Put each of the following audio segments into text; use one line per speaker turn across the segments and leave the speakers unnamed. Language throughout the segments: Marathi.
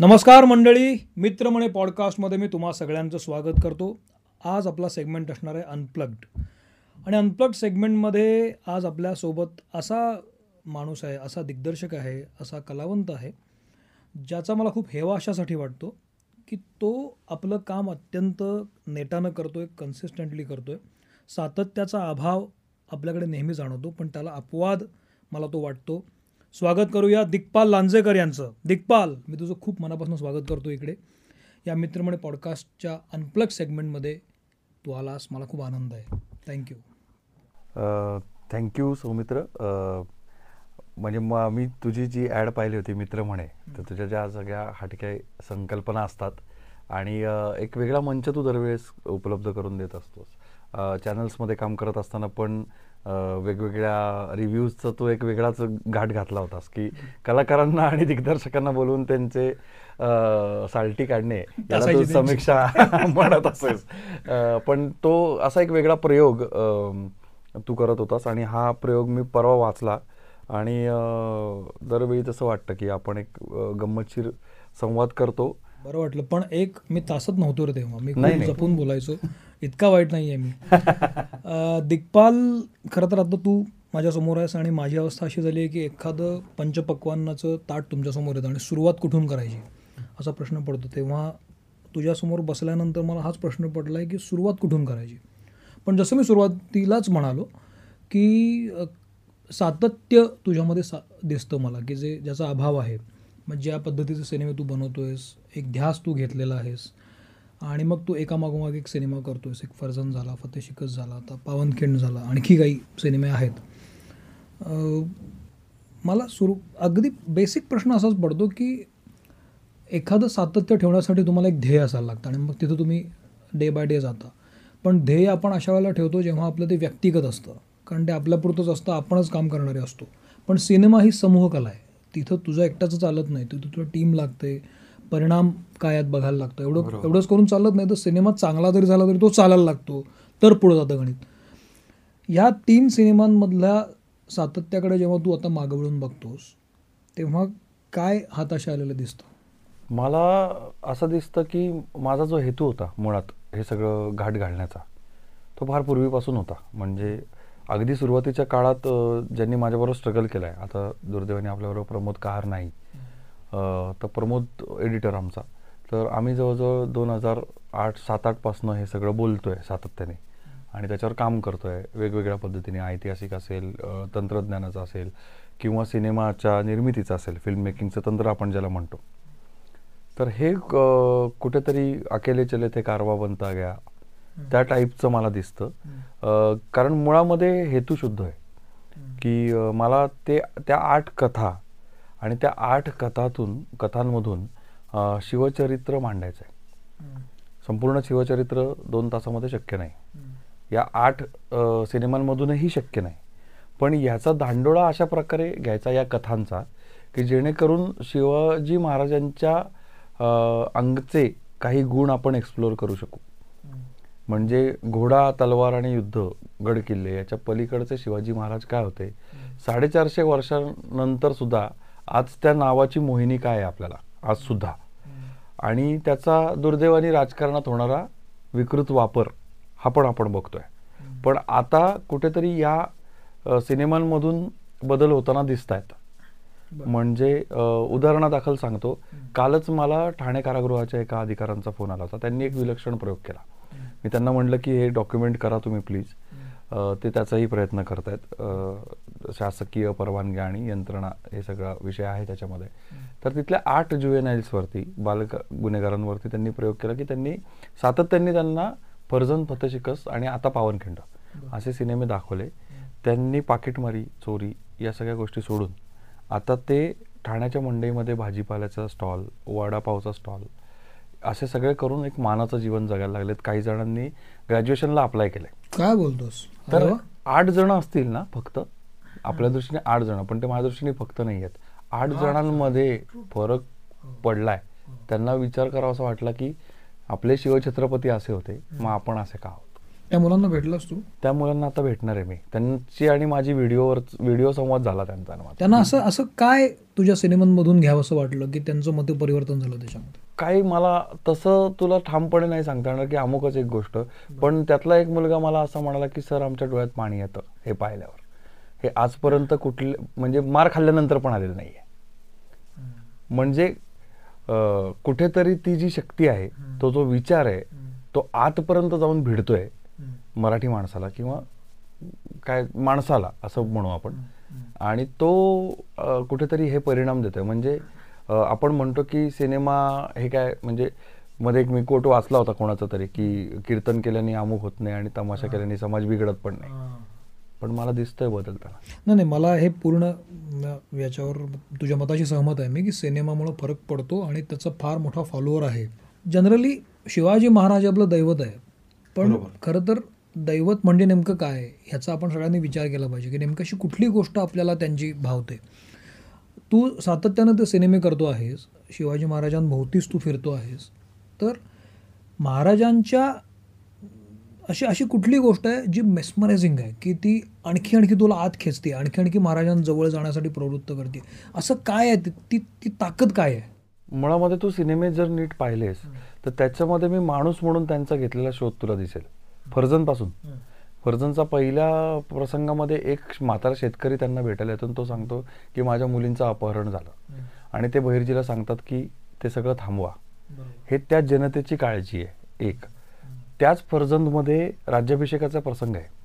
नमस्कार मंडळी मित्रमणे पॉडकास्टमध्ये मी तुम्हा सगळ्यांचं स्वागत करतो. आज आपला सेगमेंट असणार आहे अनप्लग्ड आणि अनप्लग्ड सेगमेंटमध्ये आज आपल्यासोबत असा माणूस आहे असा दिग्दर्शक आहे असा कलावंत आहे ज्याचा मला खूप हेवा अशासाठी वाटतो की तो आपलं काम अत्यंत नेटानं करतो आहे कन्सिस्टंटली करतो आहे सातत्याचा अभाव आपल्याकडे नेहमी जाणवतो पण त्याला अपवाद मला तो वाटतो. स्वागत करूया दिग्पाल लांजेकर यांचं. दिग्पाल मी तुझं खूप मनापासून स्वागत करतो इकडे. या मित्रमणे पॉडकास्टच्या अनप्लग सेगमेंटमध्ये तू आलास. मला खूप आनंद आहे. Thank you
thank you Saumitra. म्हणजे मग मी तुझी जी ॲड पाहिली होती मित्र म्हणे तर तुझ्या ज्या सगळ्या हटक्या संकल्पना असतात आणि एक वेगळा मंच तू दरवेळेस उपलब्ध करून देत असतोस. चॅनल्समध्ये काम करत असताना पण वेगवेगळ्या रिव्ह्यूजचा तू एक वेगळाच घाट घातला होतास की कलाकारांना आणि दिग्दर्शकांना बोलवून त्यांचे साल्टी काढणे याला. समीक्षा म्हणत असेस. पण तो असा एक वेगळा प्रयोग तू करत होतास आणि हा प्रयोग मी परवा वाचला आणि दरवेळी तसं वाटतं की आपण एक गंमतशीर संवाद करतो.
बरं वाटलं. पण एक मी तासत नव्हतो रे तेव्हा. मी. जपून बोलायचो. इतका वाईट नाही आहे मी दिग्पाल खरं तर आता तू माझ्यासमोर आहेस आणि माझी अवस्था अशी झाली आहे की एखादं पंचपक्वान्नाचं ताट तुमच्यासमोर येतं आणि सुरुवात कुठून करायची? असा प्रश्न पडतो. तेव्हा तुझ्यासमोर बसल्यानंतर मला हाच प्रश्न पडला आहे की सुरुवात कुठून करायची? पण जसं मी सुरुवातीलाच म्हणालो की सातत्य तुझ्यामध्ये सा दिसतं मला की जे ज्याचा अभाव आहे. मग ज्या पद्धतीचे सिनेमे तू बनवतोयस एक ध्यास तू घेतलेला आहेस आणि मग तू एकामागोमाग एक सिनेमा करतोयस. एक फर्जन झाला फतेह झाला आता पावनखिंड झाला आणखी काही सिनेमे आहेत. मला सुरू अगदी बेसिक प्रश्न असाच पडतो की एखादं सातत्य ठेवण्यासाठी तुम्हाला एक ध्येय असायला लागतं आणि मग तिथं तुम्ही डे बाय डे जाता. पण ध्येय आपण अशा वेळेला ठेवतो जेव्हा आपलं ते व्यक्तिगत असतं. कारण ते आपल्यापुरतंच असतं आपणच काम करणारे असतो. पण सिनेमा ही समूह कला आहे. तिथं तुझं एकट्याचं चालत नाही तिथं तुला टीम लागते परिणाम काय आहेत बघायला लागतं? एवढं एवढंच करून चालत नाही तर सिनेमा चांगला जरी झाला तरी तो चालायला लागतो तर पुढं जातं गणित. ह्या तीन सिनेमांमधल्या सातत्याकडे जेव्हा तू आता मागं वळून बघतोस तेव्हा काय हाताशी आलेलं दिसतं?
मला असं दिसतं की माझा जो हेतू होता मुळात हे सगळं घाट घालण्याचा तो फार पूर्वीपासून होता. म्हणजे अगदी सुरुवातीच्या काळात ज्यांनी माझ्याबरोबर स्ट्रगल केलं आहे आता दुर्दैवाने आपल्याबरोबर प्रमोद कहार नाही तर प्रमोद एडिटर आमचा. तर आम्ही जवळजवळ दोन हजार आठ सात आठपासनं हे सगळं बोलतोय सातत्याने. आणि त्याच्यावर काम करतोय. वेगवेगळ्या पद्धतीने ऐतिहासिक असेल तंत्रज्ञानाचं असेल किंवा सिनेमाच्या निर्मितीचं असेल फिल्म मेकिंगचं तंत्र आपण ज्याला म्हणतो. तर हे कुठेतरी अकेले चले ते कारवा बनता गया. त्या टाईपचं मला दिसतं. कारण मुळामध्ये हेतू शुद्ध आहे. की मला ते त्या आठ कथा आणि त्या आठ कथातून कथांमधून शिवचरित्र मांडायचं आहे संपूर्ण शिवचरित्र दोन तासामध्ये शक्य नाही. या आठ सिनेमांमधूनही शक्य नाही. पण याचा धांडोळा अशा प्रकारे घ्यायचा या कथांचा की जेणेकरून शिवाजी महाराजांच्या अंगचे काही गुण आपण एक्सप्लोअर करू शकू. म्हणजे घोडा तलवार आणि युद्ध गड किल्ले याच्या पलीकडचे शिवाजी महाराज काय होते? साडेचारशे वर्षांनंतर सुद्धा आज त्या नावाची मोहिनी काय आहे आपल्याला? आज सुद्धा. आणि त्याचा दुर्दैवाने राजकारणात होणारा विकृत वापर हा पण आपण बघतोय. पण आता कुठेतरी या सिनेमांमधून बदल होताना दिसत आहेत म्हणजे उदाहरणादाखल सांगतो. कालच मला ठाणे कारागृहाच्या एका अधिकाऱ्यांचा फोन आला होता. त्यांनी एक विलक्षण प्रयोग केला. मी त्यांना म्हटलं की हे डॉक्युमेंट करा तुम्ही प्लीज. ते त्याचाही प्रयत्न करतायत. अ, शासकीय परवानगी आणि यंत्रणा हे सगळा विषय आहे त्याच्यामध्ये. तर तिथल्या आठ जुएनाईल्सवरती बाल गुन्हेगारांवरती त्यांनी प्रयोग केला की त्यांनी सातत्याने त्यांना फर्जन फतेशिकस आणि आता पावनखिंड असे सिनेमे दाखवले. त्यांनी पाकिटमारी चोरी या सगळ्या गोष्टी सोडून आता ते ठाण्याच्या मंडईमध्ये भाजीपाल्याचा स्टॉल वडापावचा स्टॉल असे सगळे करून एक मानाचं जीवन जगायला लागलेत. काही जणांनी ग्रॅज्युएशनला अप्लाय केलंय.
काय बोलतोस?
तर. आठ जण असतील ना फक्त? आपल्या दृष्टीने आठ जण पण ते माझ्या दृष्टीने फक्त नाही आहेत. आठ जणांमध्ये फरक पडलाय. त्यांना विचार करावा असा वाटला की आपले शिवछत्रपती असे होते मग आपण असे का आहोत?
त्या मुलांना भेटलास तू?
त्या मुलांना आता भेटणार आहे मी. त्यांची आणि माझी व्हिडिओवर व्हिडिओ संवाद झाला त्यांचा.
त्यांना असं असं काय तुझ्या सिनेमांमधून घ्यावं असं वाटलं की त्यांचं मत परिवर्तन झालं त्याच्यामध्ये
काही मला तसं तुला ठामपणे नाही सांगता येणार की अमुकच एक गोष्ट. पण त्यातला एक मुलगा मला असा म्हणाला की सर आमच्या डोळ्यात पाणी येतं हे पाहिल्यावर. हे आजपर्यंत कुठले म्हणजे मार खाल्ल्यानंतर पण आलेलं नाहीये. म्हणजे अं, कुठेतरी ती जी शक्ती आहे तो जो विचार आहे तो आतपर्यंत जाऊन भिडतोय मराठी माणसाला किंवा काय माणसाला असं म्हणू आपण. आणि तो कुठेतरी हे परिणाम देतोय. म्हणजे आपण म्हणतो की सिनेमा हे काय म्हणजे मध्ये एक मी कोट वाचला होता कोणाचा तरी की कीर्तन केल्याने अमुक होत नाही आणि तमाशा केल्याने समाज बिघडत पण नाही. पण मला दिसतोय बदलताना
नाही नाही मला हे पूर्ण याच्यावर तुझ्या मताशी सहमत आहे मी की सिनेमामुळं फरक पडतो आणि त्याचा फार मोठा फॉलोअर आहे. जनरली शिवाजी महाराज आपलं दैवत आहे. पण खरं तर दैवत म्हणजे नेमकं काय? ह्याचा आपण सगळ्यांनी विचार केला पाहिजे की नेमकं अशी कुठली गोष्ट आपल्याला त्यांची भावते? तू सातत्यानं ते सिनेमे करतो आहेस शिवाजी महाराजांभोवतीच तू फिरतो आहेस तर महाराजांच्या अशी अशी कुठली गोष्ट आहे जी मेस्मरायझिंग आहे की ती आणखी आणखी तुला आत खेचते आणखी आणखी महाराजांजवळ जाण्यासाठी प्रवृत्त करते. असं काय आहे? ते- ती ती ताकद काय आहे?
मुळामध्ये तू सिनेमे जर नीट पाहिलेस तर त्याच्यामध्ये मी माणूस म्हणून त्यांचा घेतलेला शोध तुला दिसेल. फर्जनपासून फर्जनचा पहिल्या प्रसंगामध्ये एक म्हातारा शेतकरी त्यांना भेटायला येतो तो सांगतो की माझ्या मुलींचं अपहरण झालं. आणि ते बहिर्जीला सांगतात की ते सगळं थांबवा. हे त्या जनतेची काळजी आहे एक. त्याच फर्जंदमध्ये राज्याभिषेकाचा प्रसंग आहे.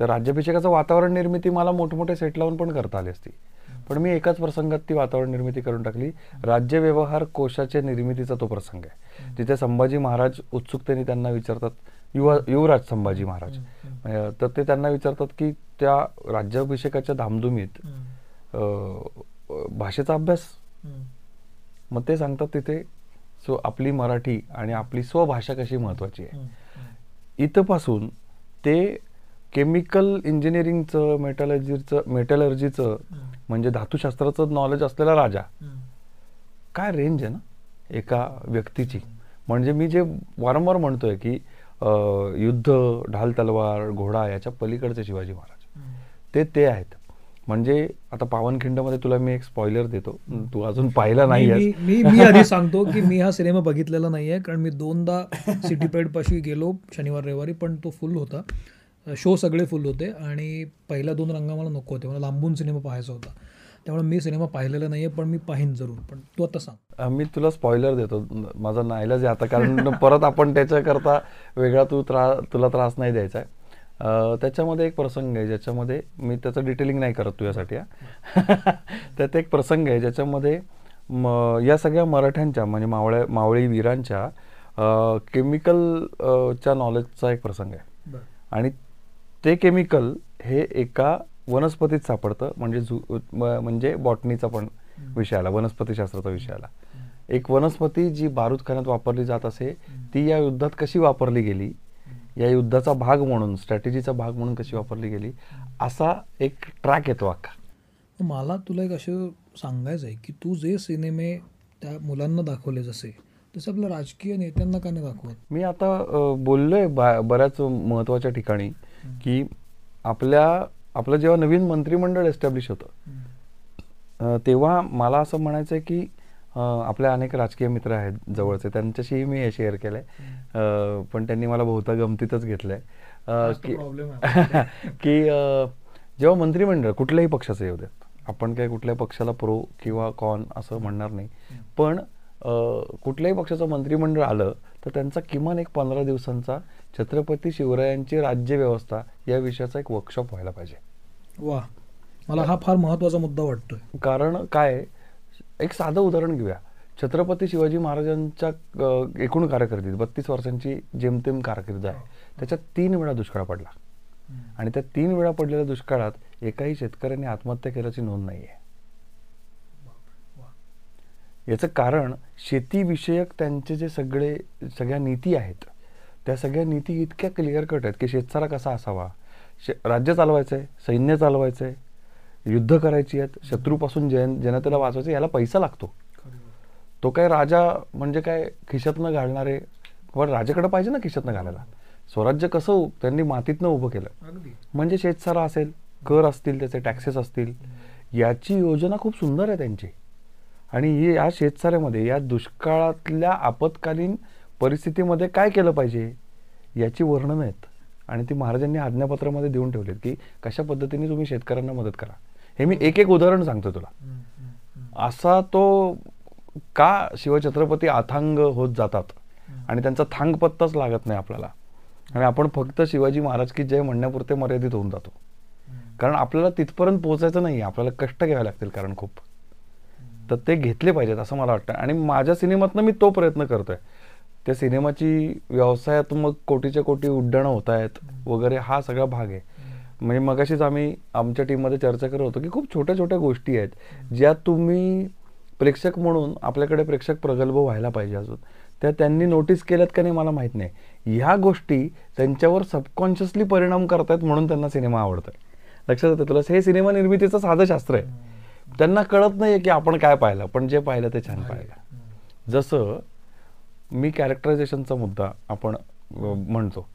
तर राज्याभिषेकाचं वातावरण निर्मिती मला मोठमोठे सेट लावून पण करता आली असती. पण मी एकाच प्रसंगात ती वातावरण निर्मिती करून टाकली. राज्य व्यवहार कोशाच्या निर्मितीचा तो प्रसंग आहे. तिथे संभाजी महाराज उत्सुकतेने त्यांना विचारतात युवा युवराज संभाजी महाराज. अं, तर ते त्यांना विचारतात की त्या राज्याभिषेकाच्या धामधुमीत भाषेचा अभ्यास? मग ते सांगतात तिथे सो आपली मराठी आणि आपली स्वभाषा कशी महत्वाची आहे. इथपासून ते केमिकल इंजिनिअरिंगचं मेटलर्जीचं मेटलर्जीचं म्हणजे धातुशास्त्राचं नॉलेज असलेला राजा. काय रेंज आहे ना एका व्यक्तीची? म्हणजे मी जे वारंवार म्हणतोय की युद्ध ढाल तलवार घोडा याच्या पलीकडचे शिवाजी महाराज. ते ते आहेत. म्हणजे आता पावनखिंडमध्ये तुला मी एक स्पॉइलर देतो. तू अजून पाहिला नाही
मी मी मी आधी सांगतो की मी हा सिनेमा बघितलेला नाही आहे कारण मी दोनदा सिटी पेड पाशी गेलो शनिवार रविवारी पण तो फुल होता. शो सगळे फुल होते आणि पहिल्या दोन रंगा मला नको होते. मला लांबून सिनेमा पाहायचा होता. त्यामुळे मी सिनेमा पाहिलेला नाही आहे पण मी पाहीन जरूर. पण तू आता सांग.
मी तुला स्पॉइलर देतो. माझा नाईलाज आहे आता कारण परत आपण त्याच्याकरता वेगळा तू त्रा तुला त्रास नाही द्यायचा आहे. त्याच्यामध्ये एक प्रसंग आहे ज्याच्यामध्ये मी त्याचं डिटेलिंग नाही करत तुझ्यासाठी हा. त्यात एक प्रसंग आहे ज्याच्यामध्ये म या सगळ्या मराठ्यांच्या म्हणजे मावळ्या मावळी वीरांच्या केमिकल च्या नॉलेजचा एक प्रसंग आहे. आणि ते केमिकल हे एका वनस्पतीत सापडतं म्हणजे झू म्हणजे बॉटनीचा पण विषय आला वनस्पतीशास्त्राचा विषय आला. एक वनस्पती जी बारूदखान्यात वापरली जात असे ती या युद्धात कशी वापरली गेली? या युद्धाचा भाग म्हणून स्ट्रॅटेजीचा भाग म्हणून कशी वापरली गेली? असा एक ट्रॅक येतो अख्खा.
मला तुला एक असं सांगायचं आहे की तू जे सिनेमे त्या मुलांना दाखवले जसे तसे आपल्या राजकीय नेत्यांना का नाही दाखवत?
मी आता बोललोय बऱ्याच महत्त्वाच्या ठिकाणी की आपल्या आपलं जेव्हा नवीन मंत्रिमंडळ एस्टॅब्लिश होतं तेव्हा मला असं म्हणायचं आहे की अ, आपले अनेक राजकीय मित्र आहेत जवळचे त्यांच्याशीही मी हे शेअर केलंय. अ, पण त्यांनी मला बहुता गमतीतच
problem आहे.
की जेव्हा मंत्रिमंडळ कुठल्याही पक्षाचं येऊ देत आपण काय कुठल्याही पक्षाला प्रो किंवा कॉन असं म्हणणार नाही. पण कुठल्याही पक्षाचं मंत्रिमंडळ आलं तर त्यांचा किमान एक पंधरा दिवसांचा छत्रपती शिवरायांची राज्यव्यवस्था या विषयाचा एक वर्कशॉप व्हायला पाहिजे.
वा. मला हा फार महत्त्वाचा मुद्दा वाटतोय.
कारण काय एक साधं उदाहरण घेऊया. छत्रपती शिवाजी महाराजांच्या एकूण कारकिर्दीत बत्तीस वर्षांची जेमतेम कारकीर्द आहे. त्याच्यात तीन वेळा दुष्काळ पडला. आणि त्या तीन वेळा पडलेल्या दुष्काळात एकाही शेतकऱ्याने आत्महत्या केल्याची नोंद नाही आहे याचं कारण शेतीविषयक त्यांचे जे सगळे सगळ्या नीती आहेत त्या सगळ्या नीती इतक्या क्लिअर कट आहेत की शेतसारा कसा असावा? शे राज्य चालवायचं आहे सैन्य चालवायचं आहे युद्ध करायची आहेत शत्रूपासून जन जनतेला वाचवायचं याला पैसा लागतो. तो काय राजा म्हणजे काय खिशातनं घालणारे पण राजाकडे पाहिजे ना खिशातनं घालायला. स्वराज्य कसं त्यांनी मातीतनं उभं केलं. म्हणजे शेतसारा असेल कर असतील त्याचे टॅक्सेस असतील याची योजना खूप सुंदर आहे त्यांची. आणि या शेतसाऱ्यामध्ये या दुष्काळातल्या आपत्कालीन परिस्थितीमध्ये काय केलं पाहिजे याची वर्णनं आहेत. आणि ती महाराजांनी आज्ञापत्रामध्ये देऊन ठेवलीत की कशा पद्धतीने तुम्ही शेतकऱ्यांना मदत करा. हे मी एक एक उदाहरण सांगतो तुला. असा तो का शिवछत्रपती अथांग होत जातात आणि त्यांचा थांग पत्ताच लागत नाही आपल्याला. आणि आपण फक्त शिवाजी महाराज की जय म्हणण्यापुरते मर्यादित होऊन जातो. कारण आपल्याला तिथपर्यंत पोहोचायचं नाही आपल्याला कष्ट घ्यावे लागतील कारण खूप. तर ते घेतले पाहिजेत असं मला वाटतं. आणि माझ्या सिनेमातनं मी तो प्रयत्न करतोय. त्या सिनेमाची व्यवसायात्मक कोटीच्या कोटी उड्डाणं होत आहेत वगैरे हा सगळा भाग आहे. म्हणजे मगाशीच आम्ही आमच्या टीममध्ये चर्चा करत होतो की खूप छोट्या छोट्या गोष्टी आहेत ज्या तुम्ही प्रेक्षक म्हणून आपल्याकडे प्रेक्षक प्रगल्भ व्हायला पाहिजे अजून. त्या त्यांनी नोटीस केल्यात का नाही मला माहीत नाही. ह्या गोष्टी त्यांच्यावर सबकॉन्शियसली परिणाम करतायत म्हणून त्यांना सिनेमा आवडतोय. लक्षात येतं तुला? हे सिनेमा निर्मितीचं साधं शास्त्र आहे. त्यांना कळत नाही की आपण काय पाहिलं पण जे पाहिलं ते छान पाहिलं. जसं मी कॅरेक्टरायझेशनचा मुद्दा आपण म्हणतो.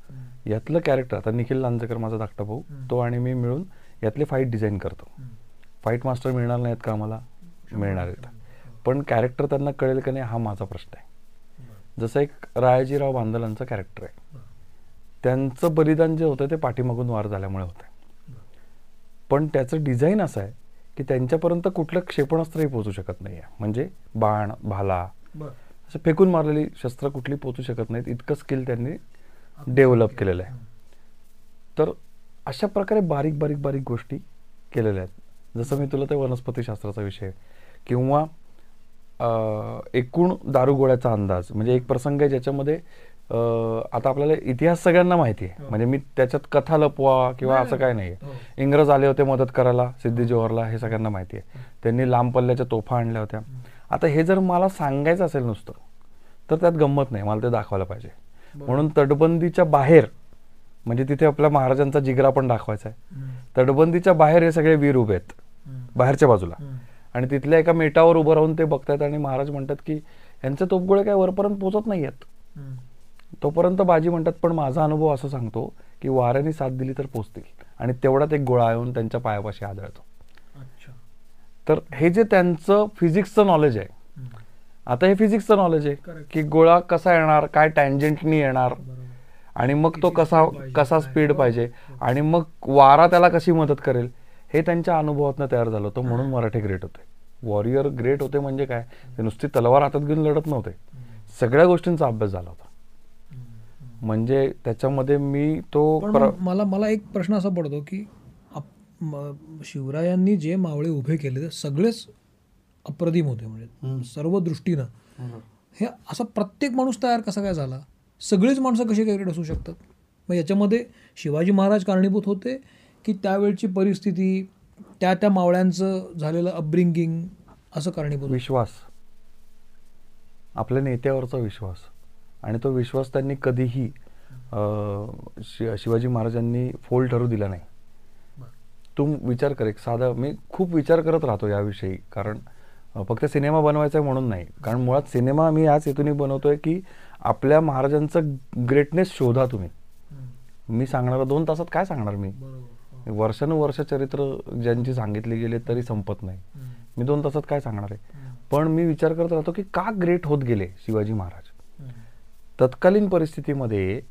यातलं कॅरेक्टर आता निखिल लांजेकर माझा धाकटा भाऊ तो आणि मी मिळून यातले फाईट डिझाईन करतो. फाईट मास्टर मिळणार नाहीत का आम्हाला? मिळणार आहेत. पण कॅरेक्टर त्यांना कळेल का नाही हा माझा प्रश्न आहे. जसं एक रायाजीराव बांदलांचं कॅरेक्टर आहे. त्यांचं बलिदान जे होतं ते पाठीमागून वार झाल्यामुळे होतं पण त्याचं डिझाईन असं आहे की त्यांच्यापर्यंत कुठलं क्षेपणास्त्रही पोहोचू शकत नाही आहे म्हणजे बाण भाला असं फेकून मारलेली शस्त्र कुठली पोचू शकत नाहीत. इतकं स्किल त्यांनी डेव्हलप केलेलं आहे. तर अशा प्रकारे बारीक बारीक बारीक गोष्टी केलेल्या आहेत. जसं मी तुला ते वनस्पतीशास्त्राचा विषय किंवा एकूण दारुगोळ्याचा अंदाज. म्हणजे एक प्रसंग आहे ज्याच्यामध्ये आता आपल्याला इतिहास सगळ्यांना माहिती आहे.
हो.
म्हणजे मी त्याच्यात कथा लपवा किंवा असं काय नाही.
हो.
इंग्रज आले होते मदत करायला सिद्धी जोहरला हे सगळ्यांना माहिती आहे. त्यांनी लांब पल्ल्याच्या तोफा आणल्या होत्या. आता हे जर मला सांगायचं असेल नुसतं तर त्यात गंमत नाही. मला ते दाखवायला पाहिजे. म्हणून तटबंदीच्या बाहेर म्हणजे तिथे आपल्या महाराजांचा जिगरा पण दाखवायचा आहे. तटबंदीच्या बाहेर हे सगळे वीर उभे आहेत बाहेरच्या बाजूला. आणि तिथल्या एका मेटावर उभं राहून ते बघतायत आणि महाराज म्हणतात की यांचे तोपगोळे काय वरपर्यंत पोहोचत नाही आहेत तोपर्यंत बाजी म्हणतात पण माझा अनुभव असं सांगतो की वाऱ्याने साथ दिली तर पोचतील. आणि तेवढ्यात एक गोळा येऊन त्यांच्या पायापाशी आदळतो. तर हे जे त्यांचं फिजिक्सचं नॉलेज आहे आता हे फिजिक्सचं नॉलेज आहे. की गोळा कसा येणार काय टँजंटनी येणार आणि मग तो कसा कसा. स्पीड पाहिजे. आणि मग वारा त्याला कशी मदत करेल हे त्यांच्या अनुभवातनं तयार झालं होतं म्हणून मराठी ग्रेट होते. वॉरियर ग्रेट होते म्हणजे काय? ते नुसती तलवार हातात घेऊन लढत नव्हते. सगळ्या गोष्टींचा अभ्यास झाला होता. म्हणजे त्याच्यामध्ये मी तो
मला मला एक प्रश्न असा पडतो की म- शिवरायांनी जे मावळे उभे केले ते सगळेच अप्रतिम होते म्हणजे. सर्व दृष्टीनं. हे असा प्रत्येक माणूस तयार कसा काय झाला? सगळीच माणसं कशी काय असू शकतात? मग याच्यामध्ये शिवाजी महाराज कारणीभूत होते की त्यावेळची परिस्थिती त्या त्या मावळ्यांचं झालेलं अपब्रिंगिंग असं कारणीभूत?
विश्वास. आपल्या नेत्यावरचा विश्वास. आणि तो विश्वास त्यांनी कधीही शिवाजी महाराजांनी फोल ठरू दिला नाही. तू विचार कर एक साधा मी खूप विचार करत राहतो याविषयी कारण फक्त सिनेमा बनवायचा आहे म्हणून नाही. कारण मुळात सिनेमा मी याच हेतूने बनवतोय की आपल्या महाराजांचं ग्रेटनेस शोधा तुम्ही. मी सांगणार दोन तासात काय सांगणार मी?
बरोबर.
वर्षानुवर्ष चरित्र ज्यांची सांगितली गेले तरी संपत नाही. मी दोन तासात काय सांगणार आहे? पण मी विचार करत राहतो की का ग्रेट होत गेले शिवाजी महाराज? तत्कालीन परिस्थितीमध्ये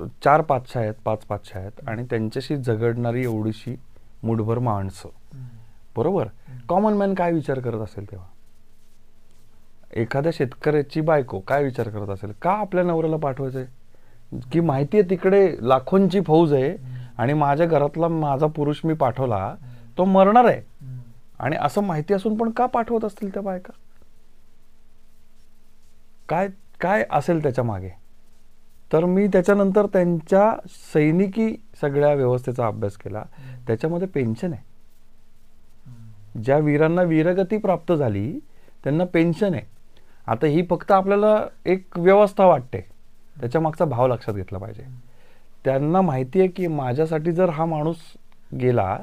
चार पाचशा आहेत पाच पाचशा आहेत आणि त्यांच्याशी झगडणारी एवढीशी मुठभर माणसं. बरोबर? कॉमन मॅन काय विचार करत असेल तेव्हा? एखाद्या शेतकऱ्याची बायको काय विचार करत असेल? का आपल्या नवऱ्याला पाठवायचं आहे की माहिती आहे तिकडे लाखोंची फौज आहे आणि माझ्या घरातला माझा पुरुष मी पाठवला तो मरणार आहे. आणि असं माहिती असून पण का पाठवत असतील त्या बायका? काय काय असेल त्याच्यामागे? तर मी त्याच्यानंतर त्यांच्या सैनिकी सगळ्या व्यवस्थेचा अभ्यास केला. त्याच्यामध्ये पेन्शन आहे. ज्या वीरांना वीरगती प्राप्त झाली त्यांना पेन्शन आहे. आता ही फक्त आपल्याला एक व्यवस्था वाटते. त्याच्या मागचा भाव लक्षात घेतला पाहिजे. त्यांना माहिती आहे की माझ्यासाठी जर हा माणूस गेला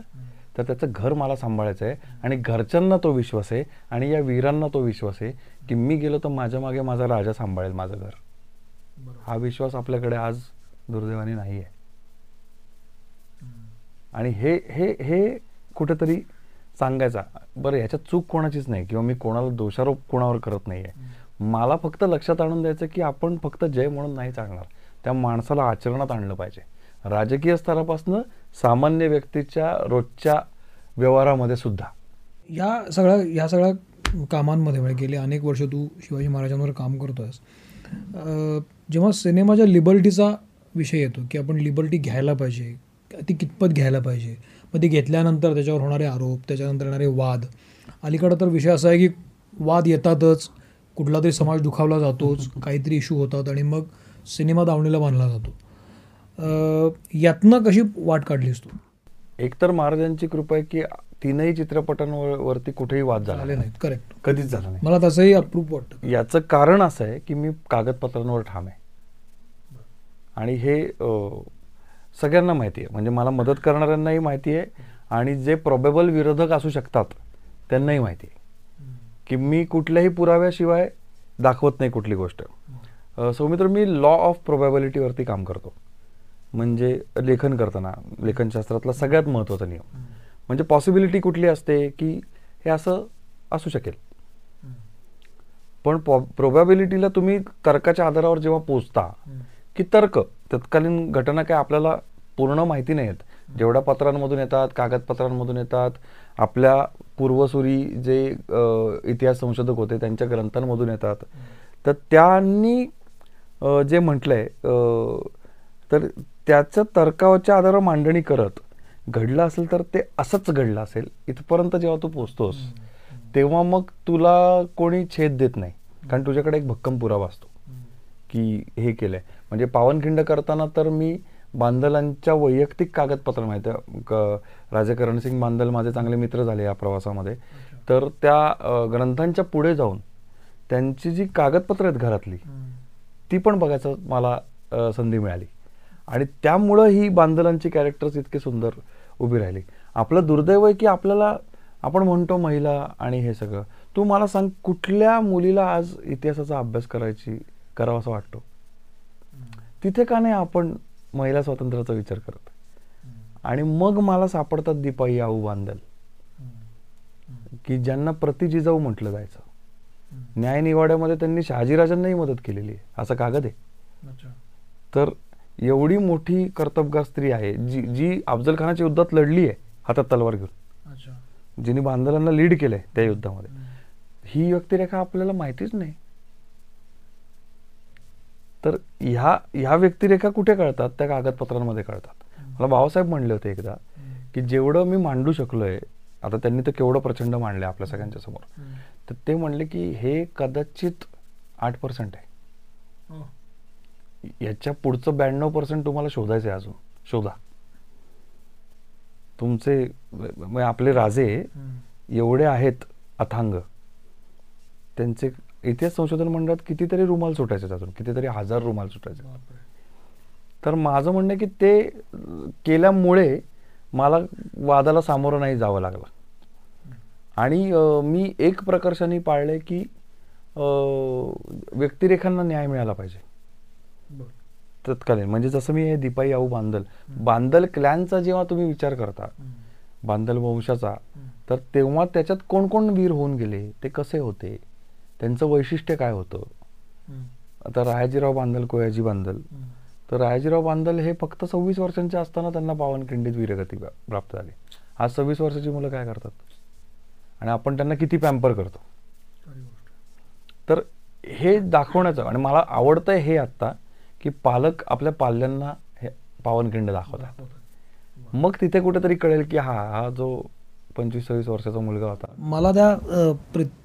तर त्याचं घर मला सांभाळायचं आहे आणि घरच्यांना तो विश्वास आहे आणि या वीरांना तो विश्वास आहे की मी गेलो तर माझ्या मागे माझा राजा सांभाळेल माझं घर. हा विश्वास आपल्याकडे आज दुर्दैवाने नाही आहे आणि हे हे हे कुठेतरी सांगायचा बरं याच्यात चूक कोणाचीच नाही किंवा मी कोणाला दोषारोप कोणावर करत नाही आहे मला फक्त लक्षात आणून द्यायचं की आपण फक्त जय म्हणून नाही चालणार. त्या माणसाला आचरणात आणलं पाहिजे. राजकीय स्तरापासून सामान्य व्यक्तीच्या रोजच्या व्यवहारामध्ये सुद्धा.
या सगळ्या या सगळ्या कामांमध्ये म्हणजे गेले अनेक वर्ष तू शिवाजी महाराजांवर काम करतोयस. जेव्हा सिनेमाच्या लिबर्टीचा विषय येतो की आपण लिबर्टी घ्यायला पाहिजे ती कितपत घ्यायला पाहिजे मग ती घेतल्यानंतर त्याच्यावर होणारे आरोप त्याच्यानंतर येणारे वाद. अलीकडं तर विषय असा आहे की वाद येतातच कुठला तरी समाज दुखावला जातोच काहीतरी इश्यू होतात आणि मग सिनेमा दावणीला बांधला जातो. यातनं कशी वाट काढलीस तू?
एकतर महाराजांची कृपा आहे की तीनही चित्रपटांवर वरती कुठेही वाद झाला
झाले नाहीत करेक्ट
कधीच झाला नाही.
मला तसंही अप्रूप वाटतं.
याचं कारण असं आहे की मी कागदपत्रांवर ठाम आहे. आणि हे अ, सगळ्यांना माहिती आहे. म्हणजे मला मदत करणाऱ्यांनाही माहिती आहे आणि जे प्रॉबेबल विरोधक असू शकतात त्यांनाही माहिती आहे. की मी कुठल्याही पुराव्याशिवाय दाखवत नाही कुठली गोष्ट. अ, सौमित्र मी लॉ ऑफ प्रोबॅबिलिटीवरती काम करतो. म्हणजे लेखन करताना लेखनशास्त्रातला सगळ्यात महत्त्वाचा नियम. म्हणजे पॉसिबिलिटी कुठली असते की हे असं असू शकेल. पण प्रोबॅबिलिटीला तुम्ही तर्काच्या आधारावर जेव्हा पोचता की तर्क तत्कालीन घटना काय आपल्याला पूर्ण माहिती नाही आहेत जेवढ्या पत्रांमधून येतात कागदपत्रांमधून येतात आपल्या पूर्वसुरी जे इतिहास संशोधक होते त्यांच्या ग्रंथांमधून येतात. तर त्यांनी जे म्हटलंय तर त्याचं तर्काच्या आधारावर मांडणी करत घडलं असेल तर ते असंच घडलं असेल इथपर्यंत जेव्हा तू पोचतोस तेव्हा मग तुला कोणी छेद देत नाही. कारण तुझ्याकडे एक भक्कम पुरावा असतो की हे केलंय. म्हणजे पावनखिंड करताना तर मी बांदलांच्या वैयक्तिक कागदपत्र माहिती आहे. क- करणसिंग बांदल माझे चांगले मित्र झाले या प्रवासामध्ये. तर त्या ग्रंथांच्या पुढे जाऊन त्यांची जी कागदपत्र आहेत घरातली ती पण बघायचं मला संधी मिळाली. आणि त्यामुळं ही बांदलांची कॅरेक्टर्स इतके सुंदर उभी राहिली. आपलं दुर्दैव आहे की आपल्याला आपण म्हणतो महिला आणि हे सगळं. तू मला सांग कुठल्या मुलीला आज इतिहासाचा अभ्यास करायची करावा असं वाटतो? तिथे का नाही आपण महिला स्वातंत्र्याचा विचार करत? आणि मग मला सापडतात दीपाई आऊ बांदल. की ज्यांना प्रतिजिजाऊ म्हटलं जायचं. न्यायनिवाड्यामध्ये त्यांनी शहाजीराजांनाही मदत केलेली आहे. असा कागद आहे. तर एवढी मोठी कर्तबगार स्त्री आहे जी जी अफजल खानाच्या युद्धात लढली आहे हातात तलवार घेऊन. जिने बांदलांना लीड केलंय त्या युद्धामध्ये. ही व्यक्तिरेखा आपल्याला माहितीच नाही. तर ह्या ह्या व्यक्तिरेखा कुठे कळतात? त्या कागदपत्रांमध्ये कळतात. मला बाबासाहेब म्हणले होते एकदा की जेवढं मी मांडू शकलोय आता त्यांनी तर केवढं प्रचंड मांडलंय आपल्या सगळ्यांच्या समोर. तर ते म्हणले की हे कदाचित आठ पर्सेंट आहे. याच्या पुढचं ब्याण्णव पर्सेंट तुम्हाला शोधायचं आहे अजून. शोधा. तुमचे म्हणजे आपले राजे एवढे आहेत अथांग. त्यांचे इतिहास संशोधन मंडळात कितीतरी रुमाल सुटायचे त्यातून कितीतरी हजार रुमाल सुटायचे तर माझं म्हणणं की ते केल्यामुळे मला वादाला सामोरं नाही जावं लागलं. आणि मी एक प्रकर्षाने पाळलंय की व्यक्तिरेखांना न्याय मिळाला पाहिजे. तत्कालीन. म्हणजे जसं मी हे दीपाई आऊ बांदल. बांदल क्लॅनचा जेव्हा तुम्ही विचार करता बांदल वंशाचा तर तेव्हा त्याच्यात कोण कोण वीर होऊन गेले ते कसे होते? त्यांचं वैशिष्ट्य काय होतं? आता रायाजीराव बांदल कोयाजी बांदल. तर रायाजीराव बांदल हे फक्त सव्वीस वर्षांचे असताना त्यांना पावनखिंडीत वीरगती प्रा- प्राप्त झाली. आज सव्वीस वर्षाची मुलं काय करतात? आणि आपण त्यांना किती पॅम्पर करतो? तर हे दाखवण्याचं आणि मला आवडतंय हे आत्ता की पालक आपल्या पाल्यांना हे पावनखिंड दाखवतात. मग तिथे कुठेतरी कळेल की हा हा जो पंचवीस सव्वीस वर्षाचा मुलगा होता.
मला त्या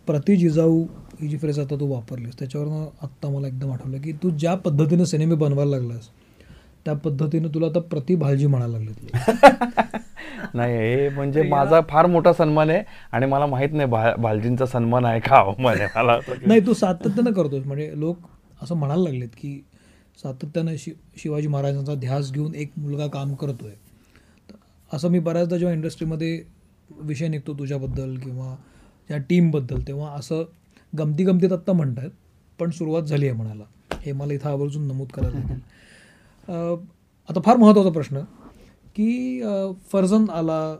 प्रति जिजाऊ ही जी फ्रेज आता तू वापरलीस त्याच्यावरनं आत्ता मला एकदम आठवलं की तू ज्या पद्धतीनं सिनेमे बनवायला लागलास त्या पद्धतीनं तुला आता प्रति भालजी म्हणायला लागले
नाही हे म्हणजे माझा फार मोठा सन्मान आहे आणि मला माहीत नाही भा भालजींचा सन्मान आहे का हो म्हणे मला
नाही तू सातत्यानं करतोस. म्हणजे लोक असं म्हणायला लागलेत की सातत्यानं शि शिवाजी महाराजांचा ध्यास घेऊन एक मुलगा काम करतोय. तर असं मी बऱ्याचदा जेव्हा इंडस्ट्रीमध्ये विषय निघतो तुझ्याबद्दल किंवा या टीमबद्दल तेव्हा असं गमती गमतीत आत्ता म्हणतात पण सुरुवात झाली आहे म्हणायला. हे मला इथं आवर्जून नमूद करायला लागेल. आता फार महत्त्वाचा प्रश्न की अ, फर्जंद आला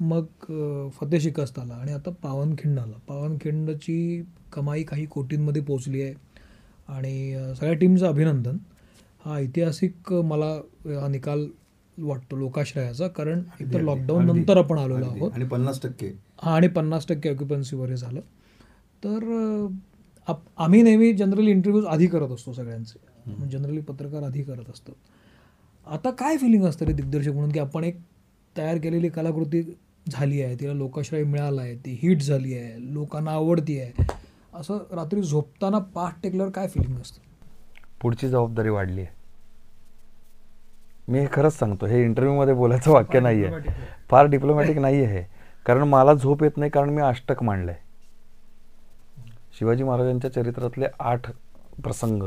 मग अ, फतेह शिकस्त आला आणि आता पावनखिंड आला. पावनखिंडची कमाई काही कोटींमध्ये पोचली आहे. आणि सगळ्या टीमचं अभिनंदन. हा ऐतिहासिक मला हा निकाल वाटतो लोकाश्रयाचा कारण एकतर लॉकडाऊन नंतर आपण आलेलो. आहोत.
आणि पन्नास टक्के.
हा आणि पन्नास टक्के ऑक्युपन्सीवर हे झालं. तर आप आम्ही नेहमी जनरली इंटरव्ह्यूज आधी करत असतो सगळ्यांचे. जनरली पत्रकार आधी करत असतात आता काय फिलिंग असतं रे दिग्दर्शक म्हणून की आपण एक तयार केलेली कलाकृती झाली आहे तिला लोकाश्रय मिळाला आहे ती हिट झाली आहे लोकांना आवडती आहे. असं रात्री झोपताना पाठ टेकल्यावर काय फिलिंग असतं?
पुढची जबाबदारी वाढली आहे. मी हे खरंच सांगतो हे इंटरव्ह्यूमध्ये बोलायचं वाक्य नाही आहे. फार डिप्लोमॅटिक नाही आहे कारण मला झोप येत नाही कारण मी अष्टक मांडलंय. शिवाजी महाराजांच्या चरित्रातले आठ प्रसंग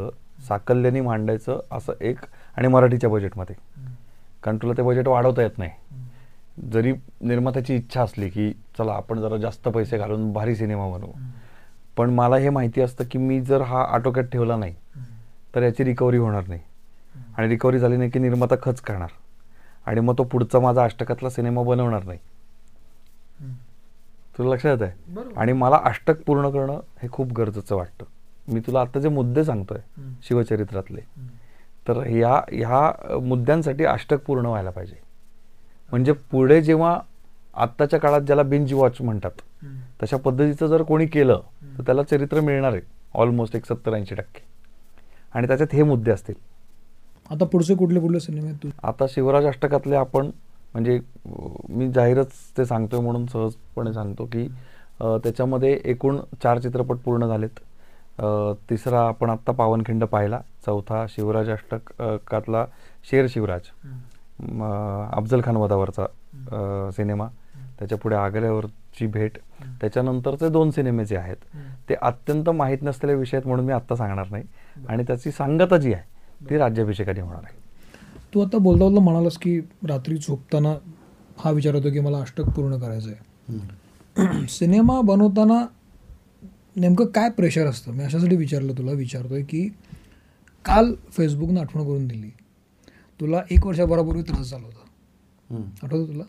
साकल्याने मांडायचं असं एक आणि मराठीच्या बजेटमध्ये कारण तुला ते बजेट वाढवता येत नाही. जरी निर्मात्याची इच्छा असली की चला आपण जरा जास्त पैसे घालून भारी सिनेमा बनवू. पण मला हे माहिती असतं की मी जर हा आटोक्यात ठेवला नाही तर याची रिकव्हरी होणार नाही. आणि रिकव्हरी झाली नाही की निर्माता खच करणार. आणि मग तो पुढचा माझा अष्टकातला सिनेमा बनवणार नाही. तुला लक्षात आहे. आणि मला अष्टक पूर्ण करणं हे खूप गरजेचं वाटतं. मी तुला आता जे मुद्दे सांगतोय शिवचरित्रातले तर ह्या ह्या मुद्द्यांसाठी अष्टक पूर्ण व्हायला पाहिजे. म्हणजे पुढे जेव्हा आत्ताच्या काळात ज्याला बिंज वॉच म्हणतात तशा पद्धतीचं जर कोणी केलं तर त्याला चरित्र मिळणार आहे. ऑलमोस्ट एक सत्तर ऐंशी टक्के. आणि त्याच्यात हे मुद्दे असतील.
आता पुढचे कुठले कुठले सिनेमे
आता शिवराज अष्टकातले आपण म्हणजे मी जाहीरच ते सांगतोय म्हणून सहजपणे सांगतो की त्याच्यामध्ये एकूण चार चित्रपट पूर्ण झालेत. तिसरा आपण आत्ता पावनखिंड पाहिला. चौथा शिवराज अष्टकातला शेर शिवराज. अफजल खान वधावरचा सिनेमा. त्याच्या पुढे आग्र्यावरची भेट. त्याच्यानंतरचे दोन सिनेमे जे आहेत ते अत्यंत माहीत नसलेले विषय आहेत म्हणून मी आत्ता सांगणार नाही. आणि त्याची सांगता जी आहे ती राज्याभिषेकाने होणार आहे.
तू आता बोलता बोलता म्हणालास की रात्री झोपताना हा विचार होतो की मला अष्टक पूर्ण करायचं आहे. सिनेमा बनवताना नेमकं काय प्रेशर असतं? मी अशासाठी विचारलं तुला विचारतोय की काल फेसबुकनं आठवण करून दिली. तुला एक वर्षाभरापूर्वी त्रास झाला होता. आठवतं तुला.